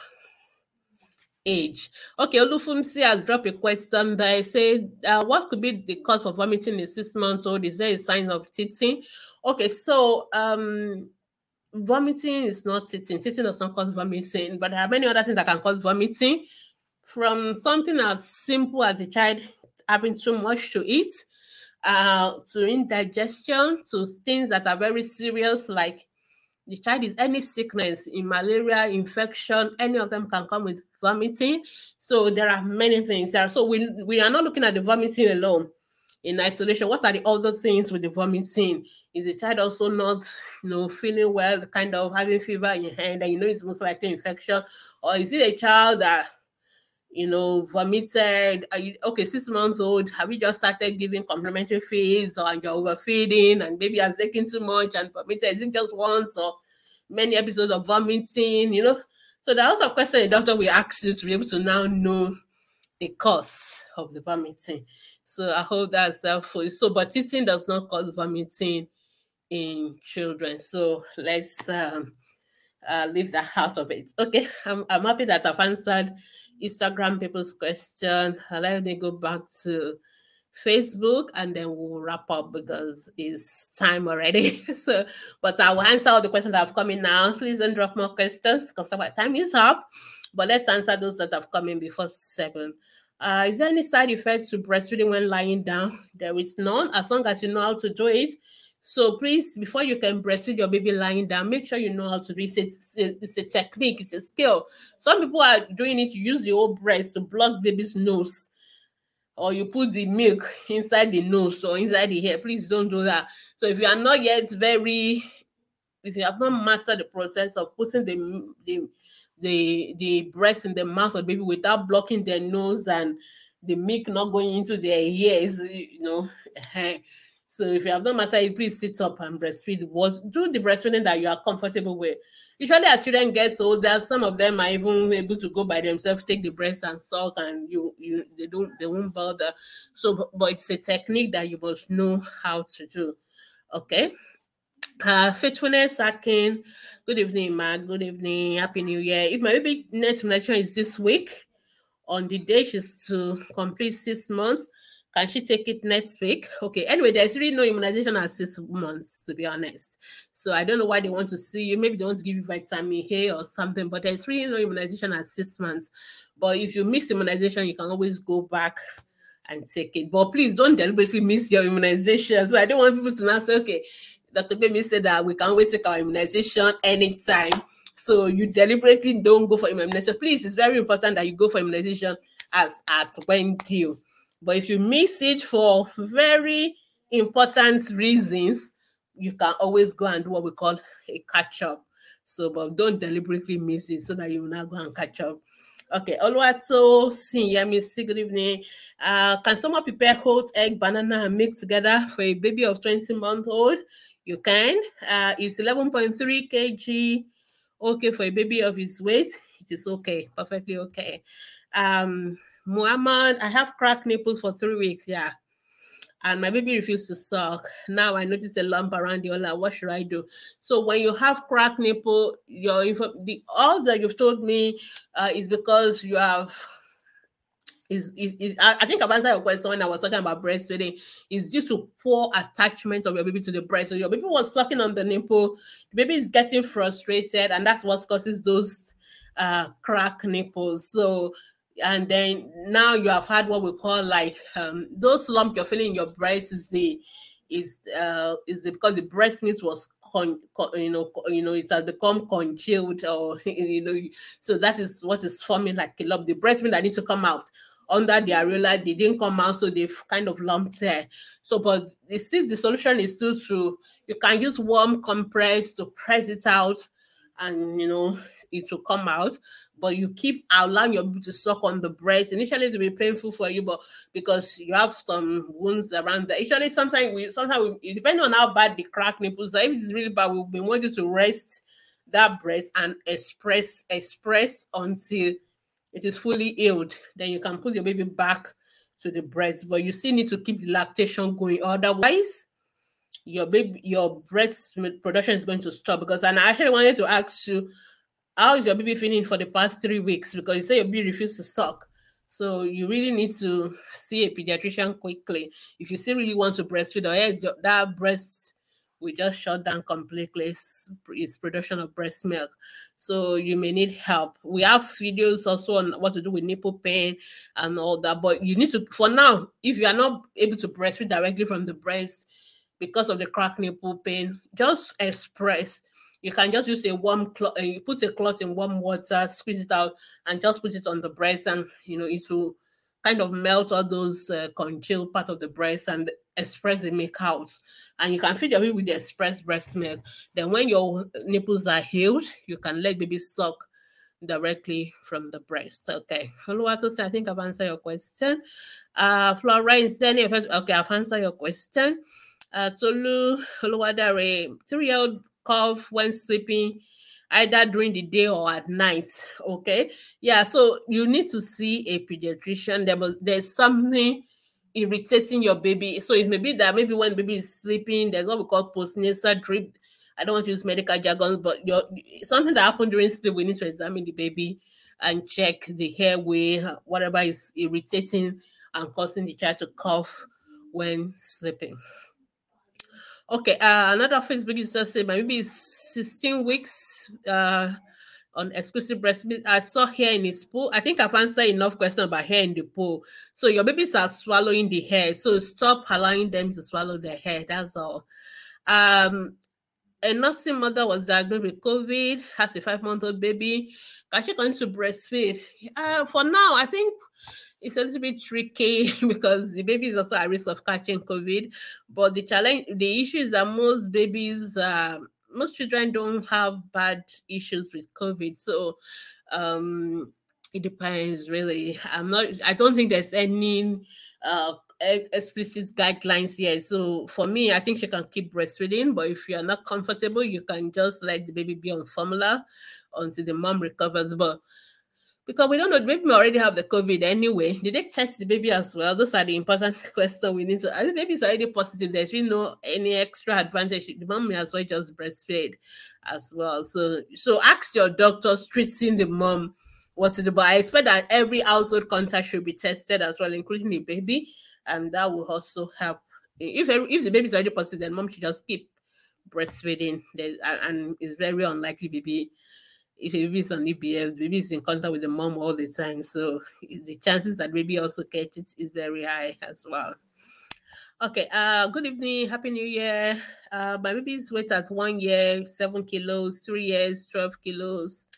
age. Okay, Olufumsi has dropped a question there. Say, uh, what could be the cause for vomiting in six months old? Is there a sign of teething? Okay, so um, vomiting is not teething. Teething does not cause vomiting, but there are many other things that can cause vomiting. From something as simple as a child having too much to eat, uh, to indigestion, to things that are very serious like the child is any sickness in malaria infection any of them can come with vomiting. So there are many things there. So we, we are not looking at the vomiting alone in isolation. What are the other things with the vomiting? Is the child also not you know feeling well kind of having fever in hand and you know it's most likely infection? Or is it a child that you know, vomited. You, okay, six months old. Have you just started giving complementary feeds or you're overfeeding and baby has taken too much and vomited? Is it just once or many episodes of vomiting? You know, so there are lots of questions the doctor will ask you to be able to now know the cause of the vomiting. So I hope that's helpful. So, but teething does not cause vomiting in children. So let's um, uh, leave that out of it. Okay, I'm, I'm happy that I've answered Instagram people's question. Let me go back to Facebook and then we'll wrap up because it's time already. [LAUGHS] so, but I will answer all the questions that have come in now. Please don't drop more questions because our time is up. But let's answer those that have come in before seven. Uh, is there any side effect to breastfeeding when lying down? There is none, as long as you know how to do it. So please, before you can breastfeed your baby lying down, make sure you know how to do it. It's, it's a technique, it's a skill. Some people are doing it to use the old breast to block baby's nose. Or you put the milk inside the nose or inside the hair. Please don't do that. So if you are not yet very, if you have not mastered the process of putting the the the, the breast in the mouth of baby without blocking their nose and the milk not going into their ears, you know, [LAUGHS] So if you have not mastered it, please sit up and breastfeed. What do the breastfeeding that you are comfortable with. Usually, as children get older, some of them are even able to go by themselves, take the breast and suck, and you you they don't they won't bother. So, but it's a technique that you must know how to do. Okay. Uh, faithfulness Akin. Good evening, Mark. Good evening. Happy New Year. If my baby next election is this week, on the day she's to complete six months, can she take it next week? [LAUGHS] Okay. Anyway, there's really no immunization at six months, to be honest. So I don't know why they want to see you. Maybe they want to give you vitamin A or something, but there's really no immunization at six months. But if you miss immunization, you can always go back and take it. But please don't deliberately miss your immunization. So I don't want people to now say, okay, Dr. Bemi said that we can always take our immunization anytime. So you deliberately don't go for immunization. Please, it's very important that you go for immunization as at when due. But if you miss it for very important reasons, you can always go and do what we call a catch up. So, but don't deliberately miss it so that you will not go and catch up. Okay, Oluwato Sinyemi, say good evening. Uh, can someone prepare whole egg, banana, and mix together for a baby of 20 month old? You can. Uh, it's 11.3 kg. Okay, for a baby of his weight, it is okay, perfectly okay. Um, Muhammad, I have cracked nipples for three weeks. Yeah, and my baby refused to suck. Now I notice a lump around the ulna. What should I do? So when you have cracked nipple, your info, the all that you've told me uh, is because you have. Is, is, is I think I've answered your question when I was talking about breastfeeding. Is due to poor attachment of your baby to the breast. So your baby was sucking on the nipple, the baby is getting frustrated, and that's what causes those uh, nipples. So and then now you have had what we call like um, those lump you're feeling in your breast is the is uh is it because the breast milk was con, con, you know you know it has become congealed or [LAUGHS] you know so that is what is forming like a lump. The breast milk that needs to come out under the areola they didn't come out so they've kind of lumped there. So but the since the solution is still to you can use warm compress to press it out and you know it will come out but you keep allowing your baby to suck on the breast. Initially, it will be painful for you, but because you have some wounds around there. Usually, sometimes we sometimes we, depending on how bad the crack nipples are. If it's really bad, we we want you to rest that breast and express express until it is fully healed. Then you can put your baby back to the breast, but you still need to keep the lactation going. Otherwise, your baby your breast production is going to stop because and I actually wanted to ask you how is your baby feeling for the past three weeks? Because you say your baby refused to suck. So you really need to see a pediatrician quickly. If you still really want to breastfeed, or yes, that breast we just shut down completely its production of breast milk. So you may need help. We have videos also on what to do with nipple pain and all that. But you need to, for now, if you are not able to breastfeed directly from the breast because of the crack nipple pain, just express you can just use a warm cloth and uh, you put a cloth in warm water, squeeze it out, and just put it on the breast, and you know it will kind of melt all those uh, congealed part of the breast and express the milk out. And you can feed your baby with the express breast milk. Then when your nipples are healed, you can let baby suck directly from the breast. Okay. I think I've answered your question. Uh Florence, any okay, I've answered your question. Uh Tolu Oluwadare, three-year-old cough when sleeping either during the day or at night okay? Yeah so you need to see a pediatrician. There was there's something irritating your baby. So it may be that maybe when baby is sleeping there's what we call postnasal drip. I don't want to use medical jargon but your something that happened during sleep we need to examine the baby and check the airway whatever is irritating and causing the child to cough when sleeping Okay, uh, another Facebook said my baby is 16 weeks uh, on exclusive breast milk. I saw hair in his pool. I think I've answered enough questions about hair in the pool. So your babies are swallowing the hair. So stop allowing them to swallow their hair. That's all. Um, a nursing mother was diagnosed with COVID, has a five-month-old baby. Can she continue to breastfeed? Uh, for now, I think it's a little bit tricky [LAUGHS] because the baby is also at risk of catching COVID. But the challenge, the issue is that most babies, uh, most children don't have bad issues with COVID. So um, it depends really. I'm not, I don't think there's any uh, explicit guidelines here. So for me, I think she can keep breastfeeding. But if you're not comfortable, you can just let the baby be on formula until the mom recovers. But because we don't know, the baby may already have the COVID anyway. Did they test the baby as well? Those are the important [LAUGHS] questions we need to. As the baby is already positive, there's really no any extra advantage. The mom may as well just breastfeed as well. So, so ask your doctor, treating the mom what to do. But I expect that every household contact should be tested as well, including the baby, and that will also help. If if the baby is already positive, then mom should just keep breastfeeding. There's, and it's very unlikely baby if a baby is on EBF, the baby is in contact with the mom all the time. So [LAUGHS] the chances that baby also catch it is very high as well. Okay, uh, good evening, happy new year. Uh, my baby's weight at one year, seven kilos, three years, 12 kilos.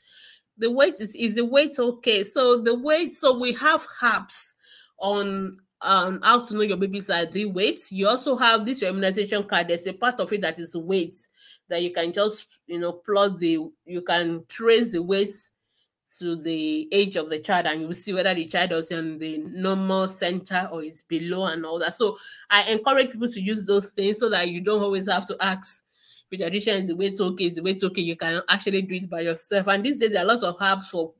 the weight is is the weight okay? So the weight, so we have apps on um how to know your baby's ID weight. You also have this your immunization card. There's a part of it that is weight that you can just you know plot the you can trace the weight to the age of the child and you will see whether the child is in the normal center or is below and all that. So I encourage people to use those things so that you don't always have to ask pediatrician is the weight okay, is the weight okay. You can actually do it by yourself. And these days there are a lot of apps for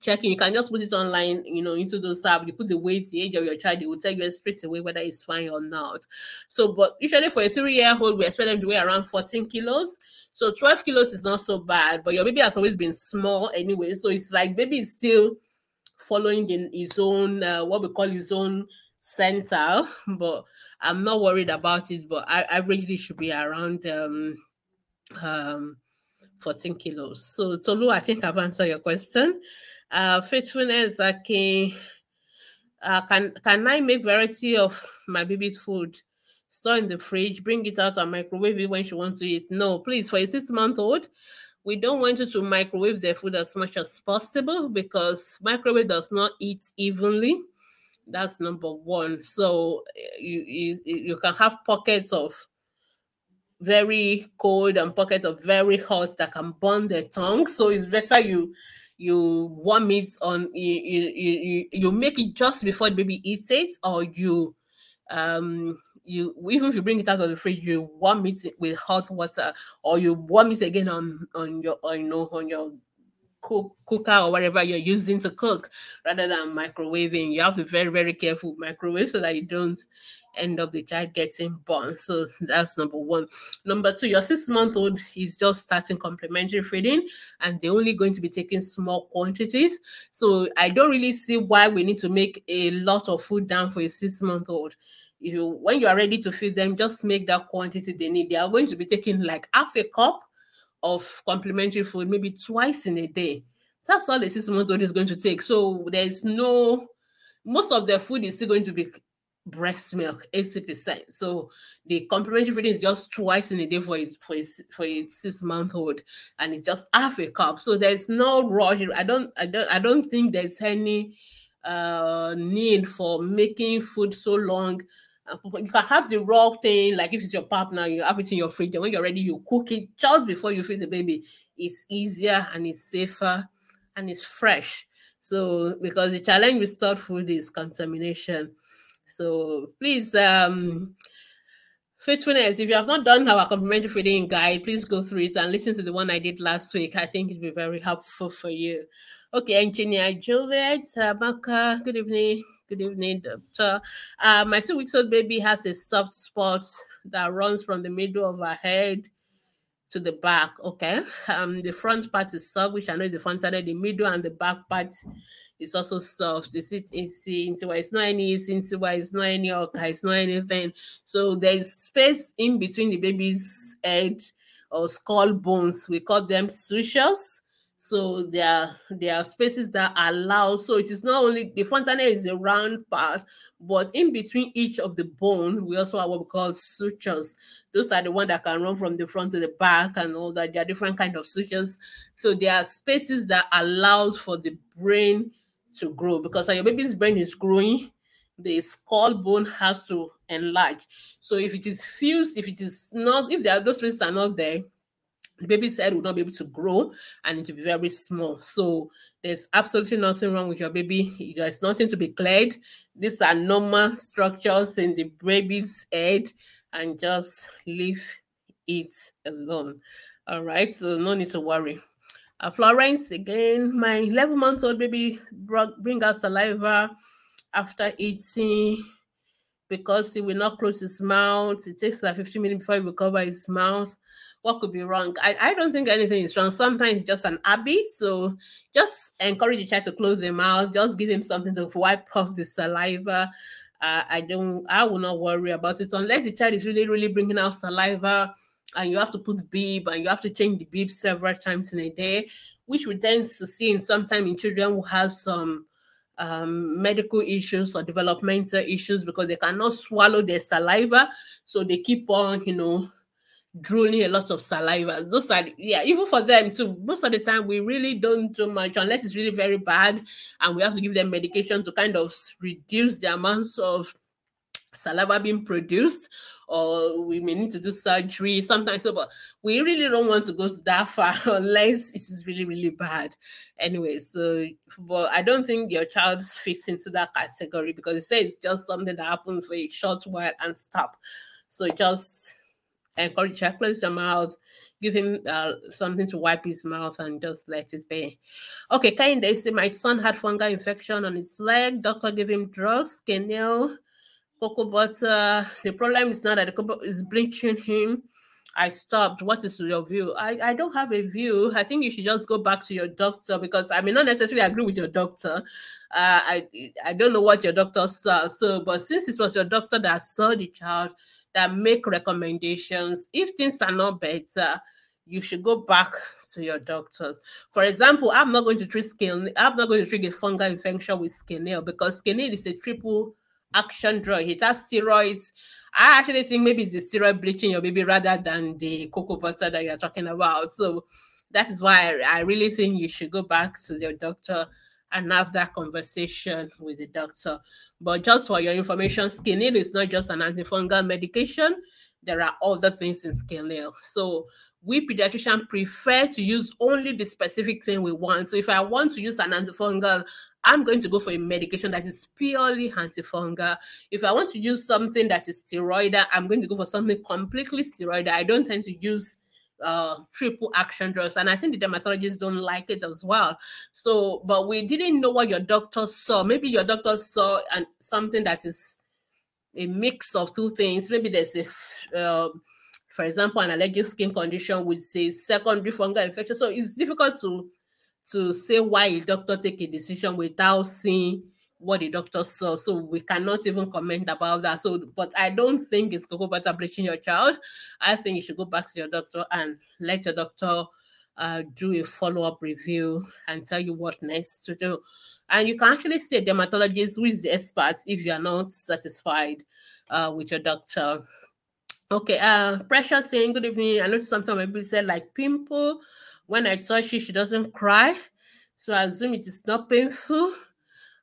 checking. You can just put it online, you know, into those apps. You put the weight, the age of your child, it will tell you straight away whether it's fine or not. So, but usually for a three-year-old, we expect them to weigh around 14 kilos. So 12 kilos is not so bad, but your baby has always been small anyway. So it's like baby is still following in his own uh, what we call his own center, [LAUGHS] but I'm not worried about it. But I averagely should be around um um 14 kilos. So Tolu, I think I've answered your question. Uh, faithfulness, okay. Uh, can can I make variety of my baby's food? Store in the fridge, bring it out and microwave it when she wants to eat. No, please, for a six month old, we don't want you to microwave their food as much as possible because microwave does not eat evenly. That's number one. So eh, you you, you can have pockets of very cold and pockets of very hot that can burn the tongue. So it's better you you warm it on you you, you, you make it just before the baby eats it or you um you even if you bring it out of the fridge you warm it with hot water or you warm it again on on your on, you know on your cook, cooker or whatever you're using to cook rather than microwaving. You have to be very very careful microwave so that you don't end up the child getting born. So [LAUGHS] that's number one. Number two, your six month old is just starting complementary feeding and they're only going to be taking small quantities. So I don't really see why we need to make a lot of food down for a six month old. If you when you are ready to feed them, just make that quantity they need. They are going to be taking like half a cup of complementary food, maybe twice in a day. That's all the six month old is going to take. So there's no most of their food is still going to be breast milk 80%. So the complementary feeding is just twice in a day for a, for a, for a six month old and it's just half a cup. So there's no rush. I don't I don't I don't think there's any uh need for making food so long. You can have the raw thing, like if it's your partner, you have it in your fridge, and when you're ready, you cook it just before you feed the baby. It's easier and it's safer and it's fresh. So because the challenge with stored food is contamination. So please, um, faithfulness, if you have not done our complementary reading guide, please go through it and listen to the one I did last week. I think it'll be very helpful for you. Okay, engineer Juliet, Abaka, good evening. Good evening, doctor. Uh, my two weeks old baby has a soft spot that runs from the middle of her head to the back. Okay. Um, the front part is soft, which I know is the front side, the middle and the back part it's also soft. Is it easy into why it's not any why it's not any okay, it's not anything. So there's space in between the baby's head or skull bones. We call them sutures. So there there are spaces that allow. So it is not only the fontanelle is the round part, but in between each of the bone, we also have what we call sutures. Those are the one that can run from the front to the back and all that. There are different kind of sutures. So there are spaces that allows for the brain to grow because your baby's brain is growing, the skull bone has to enlarge. So if it is fused, if it is not, if there are those places are not there, the baby's head will not be able to grow and it will be very small. So there's absolutely nothing wrong with your baby. There's nothing to be cleared. These are normal structures in the baby's head and just leave it alone. All right, so no need to worry. Uh, Florence, again, my 11 month old baby brought, bring out saliva after eating because he will not close his mouth. It takes like 15 minutes before he will cover his mouth. What could be wrong? I, I don't think anything is wrong. Sometimes it's just an habit. So just encourage the child to close their mouth. Just give him something to wipe [LAUGHS] off the saliva. Uh, I don't, I will not worry about it unless the child is really, really bringing out saliva and you have to put bib and you have to change the bib several times in a day, which we tend to see in sometimes in children who have some um, medical issues or developmental issues because they cannot swallow their saliva. So they keep on, you know, drooling a lot of saliva. Those are yeah, even for them too. Most of the time, we really don't do much unless it's really very bad, and we have to give them medication to kind of reduce the amounts of saliva being produced or we may need to do surgery. Sometimes so but we really don't want to go that far [LAUGHS] unless it is really really bad. Anyway so but i don't think your child fits into that category because it says it's just something that happens for a short while and stop. So just encourage her close your mouth give him uh, something to wipe his mouth and just let it be. Okay kind they say my son had fungal infection on his leg. Doctor gave him drugs Kenil cocoa butter. The problem is not that the cocoa is bleaching him. I stopped. What is your view? I, I don't have a view. I think you should just go back to your doctor because I may not necessarily agree with your doctor. Uh, I I don't know what your doctor saw. So, but since it was your doctor that saw the child, that make recommendations, if things are not better, you should go back to your doctors. For example, I'm not going to treat skin. I'm not going to treat a fungal infection with Skineal because Skineal is a triple action drug. It has steroids. I actually think maybe it's the steroid bleaching your baby rather than the cocoa butter that you're talking about. So that is why I, I really think you should go back to your doctor and have that conversation with the doctor. But just for your information, Skineal is not just an antifungal medication. There are other things in Skineal. So we pediatricians prefer to use only the specific thing we want. So if I want to use an antifungal, I'm going to go for a medication that is purely antifungal. If I want to use something that is steroidal, I'm going to go for something completely steroidal. I don't tend to use uh triple action drugs and i think the dermatologists don't like it as well so but we didn't know what your doctor saw maybe your doctor saw and something that is a mix of two things maybe there's a uh, for example an allergic skin condition with say secondary fungal infection so it's difficult to to say why a doctor take a decision without seeing what the doctor saw. So we cannot even comment about that. So, but I don't think it's cocoa butter bleaching your child. I think you should go back to your doctor and let your doctor uh, do a follow-up review and tell you what next to do. And you can actually see a dermatologist who is the expert if you are not satisfied uh, with your doctor. Okay, uh, Precious saying good evening. I noticed something maybe said like pimple when I touch it, she doesn't cry. So I assume it is not painful.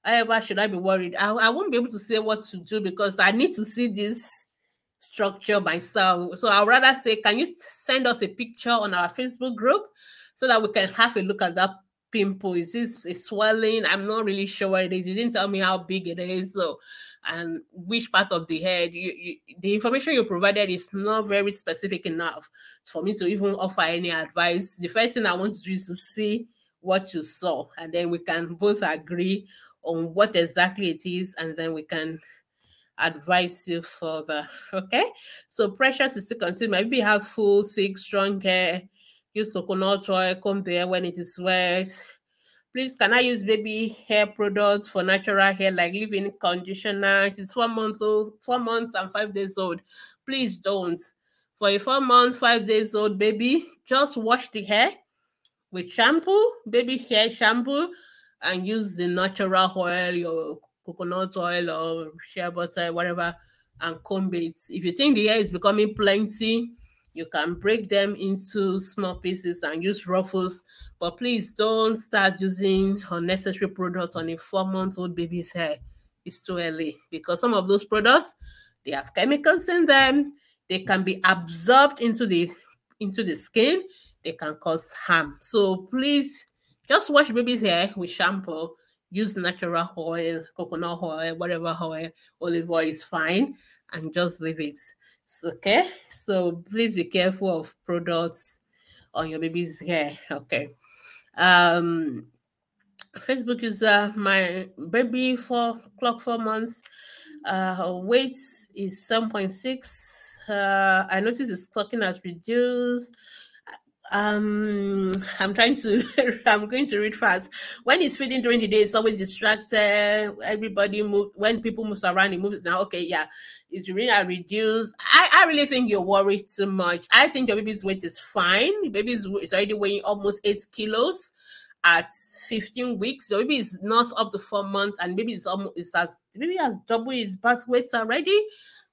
However, should I be worried? I, I won't be able to say what to do because I need to see this structure myself. So I'd rather say, can you send us a picture on our Facebook group so that we can have a look at that pimple? Is this a swelling? I'm not really sure what it is. You didn't tell me how big it is. So and which part of the head. You, you, the information you provided is not very specific enough for me to even offer any advice. The first thing I want to do is to see what you saw, and then we can both agree on what exactly it is, and then we can advise you further. [LAUGHS] Okay, so pressure is still considered. Maybe have full, thick, strong hair. Use coconut oil, comb there when it is wet Please, can I use baby hair products for natural hair, like leave-in conditioner? It's four months old, four months and five days old. Please don't. For a four month, five days old baby, just wash the hair with shampoo, baby hair shampoo, and use the natural oil, your coconut oil or shea butter, whatever, and comb it. If you think the hair is becoming plenty, you can break them into small pieces and use ruffles, but please don't start using unnecessary products on a four month old baby's hair. It's too early because some of those products they have chemicals in them. They can be absorbed into the into the skin. They can cause harm. So please just wash baby's hair with shampoo. Use natural oil, coconut oil, whatever oil, olive oil is fine, and just leave it. Okay, so please be careful of products on your baby's hair. Okay. Um, Facebook user, my baby for clock four months. Uh, weight is 7.6. Uh, I noticed his clocking has reduced um i'm trying to [LAUGHS] i'm going to read fast. When he's feeding during the day it's always distracted. Everybody move when people move around he moves now. Okay yeah. It's really reduced i i really think you're worried too much. I think your baby's weight is fine. Baby's is already weighing almost eight kilos at 15 weeks. So maybe it's not up to four months and maybe it's almost it's as maybe has double his birth weight already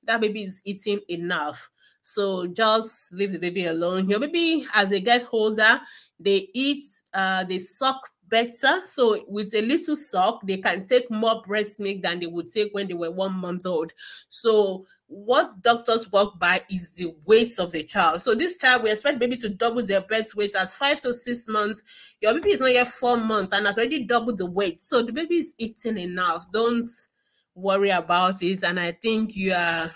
that baby is eating enough So just leave the baby alone. Your baby, as they get older, they eat, uh, they suck better. So with a little suck, they can take more breast milk than they would take when they were one month old. So what doctors work by is the weight of the child. So this child, we expect baby to double their birth weight as five to six months. Your baby is not yet four months and has already doubled the weight. So the baby is eating enough. Don't worry about it. And I think you are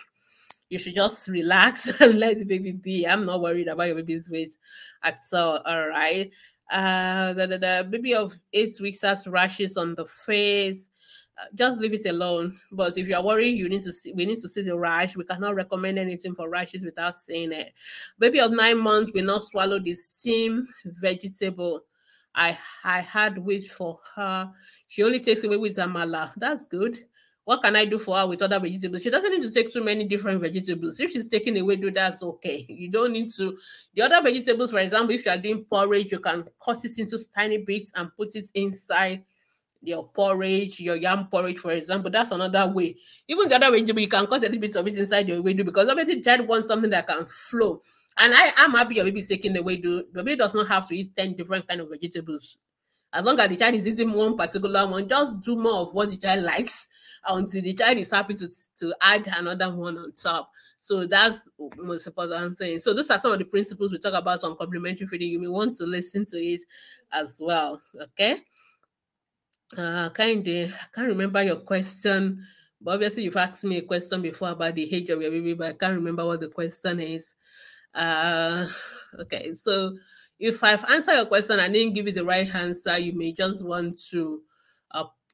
you should just relax [LAUGHS] and let the baby be. I'm not worried about your baby's weight at all. All right. Uh, the, the, the baby of eight weeks has rashes on the face. Uh, just leave it alone. But if you are worried, you need to see. We need to see the rash. We cannot recommend anything for rashes without seeing it. Baby of nine months will not swallow the steam vegetable. I I had wait for her. She only takes away with amala. That's good what can I do for her with other vegetables? She doesn't need to take too many different vegetables. If she's taking away, do that's okay. [LAUGHS] You don't need to. The other vegetables, for example, if you are doing porridge, you can cut it into tiny bits and put it inside your porridge, your yam porridge, for example. That's another way. Even the other vegetable, you can cut a little bit of it inside your ewedu because obviously child wants something that can flow. And I am happy your baby is taking the ewedu. The baby does not have to eat 10 different kind of vegetables. As long as the child is eating one particular one, just do more of what the child likes until the child is happy to, to add another one on top. So that's most important thing. So those are some of the principles we talk about on complementary feeding. You may want to listen to it as well. Okay. Uh kind of I can't remember your question, but obviously you've asked me a question before about the age of your baby, but I can't remember what the question is. Uh okay, so if I've answered your question and didn't give you the right answer, you may just want to uh,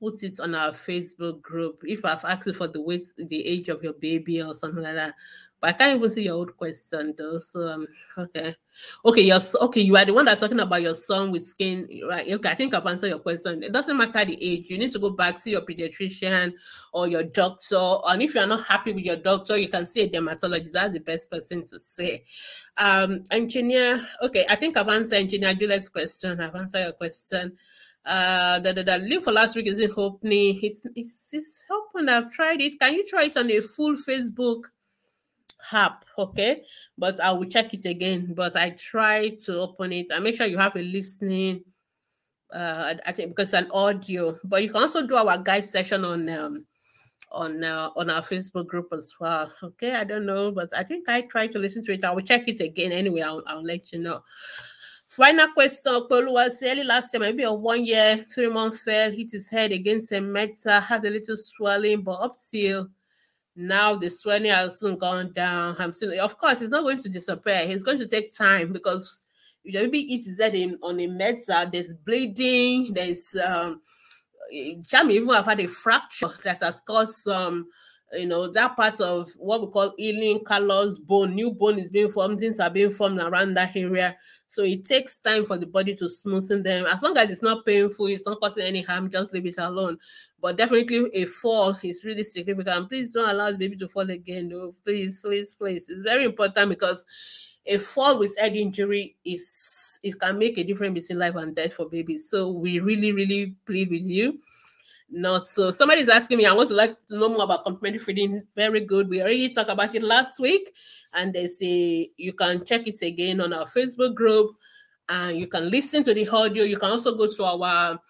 put it on our Facebook group. If I've asked you for the weight, the age of your baby or something like that. But I can't even see your old question though. So um okay. Okay, yes, okay, you are the one that's talking about your son with skin, right? Okay, I think I've answered your question. It doesn't matter the age, you need to go back, see your pediatrician or your doctor. And if you're not happy with your doctor, you can see a dermatologist. That's the best person to say. Um, engineer, okay, I think I've answered engineer Juliet's question. I've answered your question uh the, the, the link for last week isn't opening it's it's it's open i've tried it. Can you try it on a full facebook app? Okay. But i will check it again. But i try to open it. And make sure you have a listening uh i think because an audio. But you can also do our guide session on um on uh, on our facebook group as well. Okay. I don't know. But i think i try to listen to it. I will check it again. Anyway i'll, I'll let you know Final question, was early last time, maybe a one year, three month fell, hit his head against a metal, had a little swelling, but up till now the swelling has soon gone down. I'm saying, of course, it's not going to disappear. It's going to take time because if your baby hits his head in, on a metal, there's bleeding, there's um, Jam even have had a fracture that has caused some you know, that part of what we call healing callus bone, new bone is being formed, things are being formed around that area. So it takes time for the body to smoothen them. As long as it's not painful, it's not causing any harm, just leave it alone. But definitely a fall is really significant. Please don't allow the baby to fall again. No, please, please, please. It's very important because a fall with head injury is it can make a difference between life and death for babies. So we really, really plead with you not so. Somebody's asking me, I want to like to know more about complementary feeding. Very good. We already talked about it last week, and they say you can check it again on our Facebook group, and you can listen to the audio. You can also go to our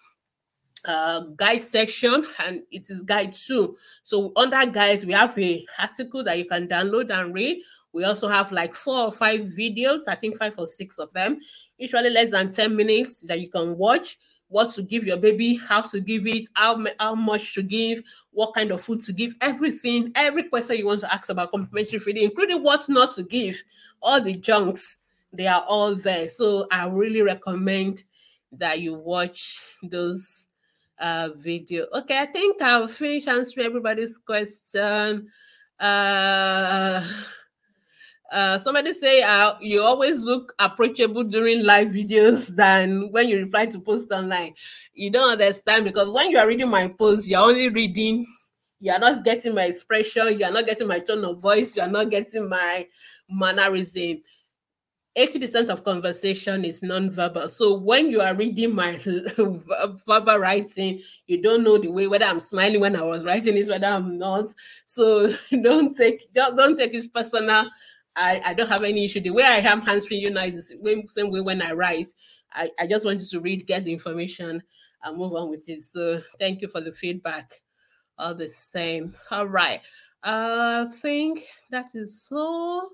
uh, guide section, and it is guide two. So under guides, we have a article that you can download and read. We also have like four or five videos, I think five or six of them, usually less than 10 minutes that you can watch what to give your baby, how to give it, how, how much to give, what kind of food to give, everything, every question you want to ask about complementary feeding, including what not to give, all the junks, they are all there. So I really recommend that you watch those uh video. Okay, I think I'll finish answering everybody's question. Uh uh, somebody say uh, you always look approachable during live videos than when you reply to post online. You don't understand because when you are reading my post, you're only reading, you're not getting my expression, you're not getting my tone of voice, you're not getting my mannerism. 80% of conversation is non-verbal. So when you are reading my [LAUGHS] verbal writing, you don't know the way whether I'm smiling when I was writing it, whether I'm not. So [LAUGHS] don't take don't take it personal I, I don't have any issue. The way I am answering you now is the same way when I rise. I, I just want you to read, get the information, and move on with it. So thank you for the feedback. All the same. All right. Uh, I think that is so.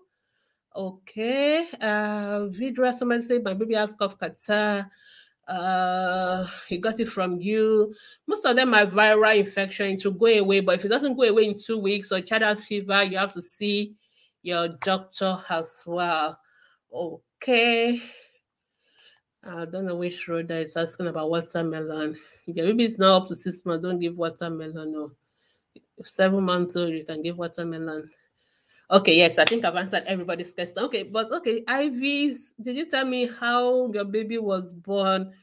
Okay. Uh, Vidra, somebody said my baby has cough catarrh. Uh, he got it from you. Most of them are viral infection. It will go away, but if it doesn't go away in two weeks or child has fever, you have to see your doctor as well. Okay. I don't know which road is asking about watermelon. Your baby is now up to six months, don't give watermelon. No. Seven months old, you can give watermelon. Okay, yes, I think I've answered everybody's question. Okay, but okay, Ivy's, did you tell me how your baby was born?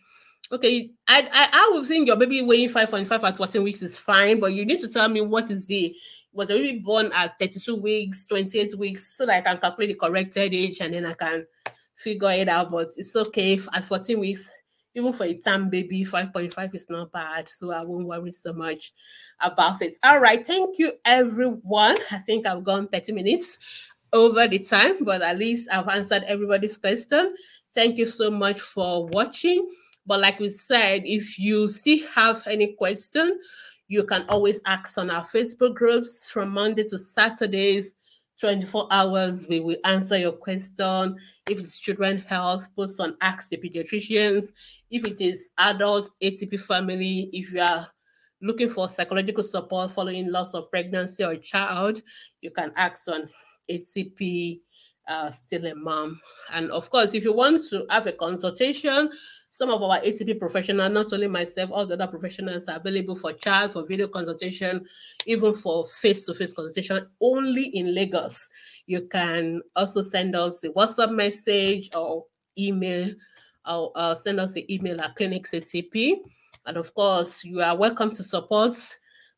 Okay, I I, I would think your baby weighing 5.5 at 14 weeks is fine, but you need to tell me what is the was baby born at 32 weeks, 28 weeks, so that I can calculate the corrected age and then I can figure it out. But it's okay at 14 weeks, even for a term baby, 5.5 is not bad. So I won't worry so much about it. All right. Thank you, everyone. I think I've gone 30 minutes over the time, but at least I've answered everybody's question. Thank you so much for watching. But like we said, if you still have any question, you can always ask on our Facebook groups from Monday to Saturdays 24 hours. We will answer your question. If it's children health, post on Ask the Pediatricians. If it is adult ATP family, if you are looking for psychological support following loss of pregnancy or child, you can ask on ATP uh, still a mom. And of course, if you want to have a consultation, some of our ATP professionals, not only myself, all the other professionals are available for chat, for video consultation, even for face-to-face consultation only in Lagos. You can also send us a WhatsApp message or email, or uh, send us an email at clinics ATP. And of course, you are welcome to support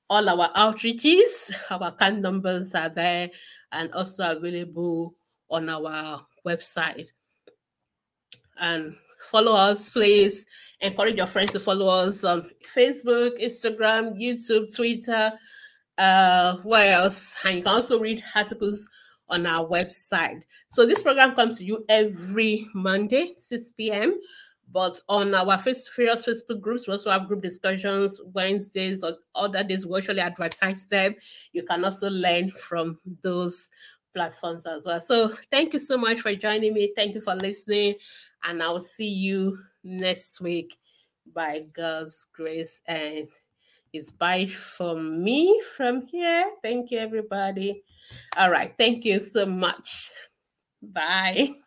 all our outreaches. Our account numbers are there and also available on our website. And follow us, please. Encourage your friends to follow us on Facebook, Instagram, YouTube, Twitter. Uh, where else? And you can also read articles on our website. So this program comes to you every Monday, 6 p.m. But on our various Facebook groups, we also have group discussions Wednesdays or other days. We actually advertise them. You can also learn from those platforms as well. So thank you so much for joining me. Thank you for listening and I'll see you next week by God's grace. And it's bye from me from here. Thank you, everybody. All right. Thank you so much. Bye. [LAUGHS]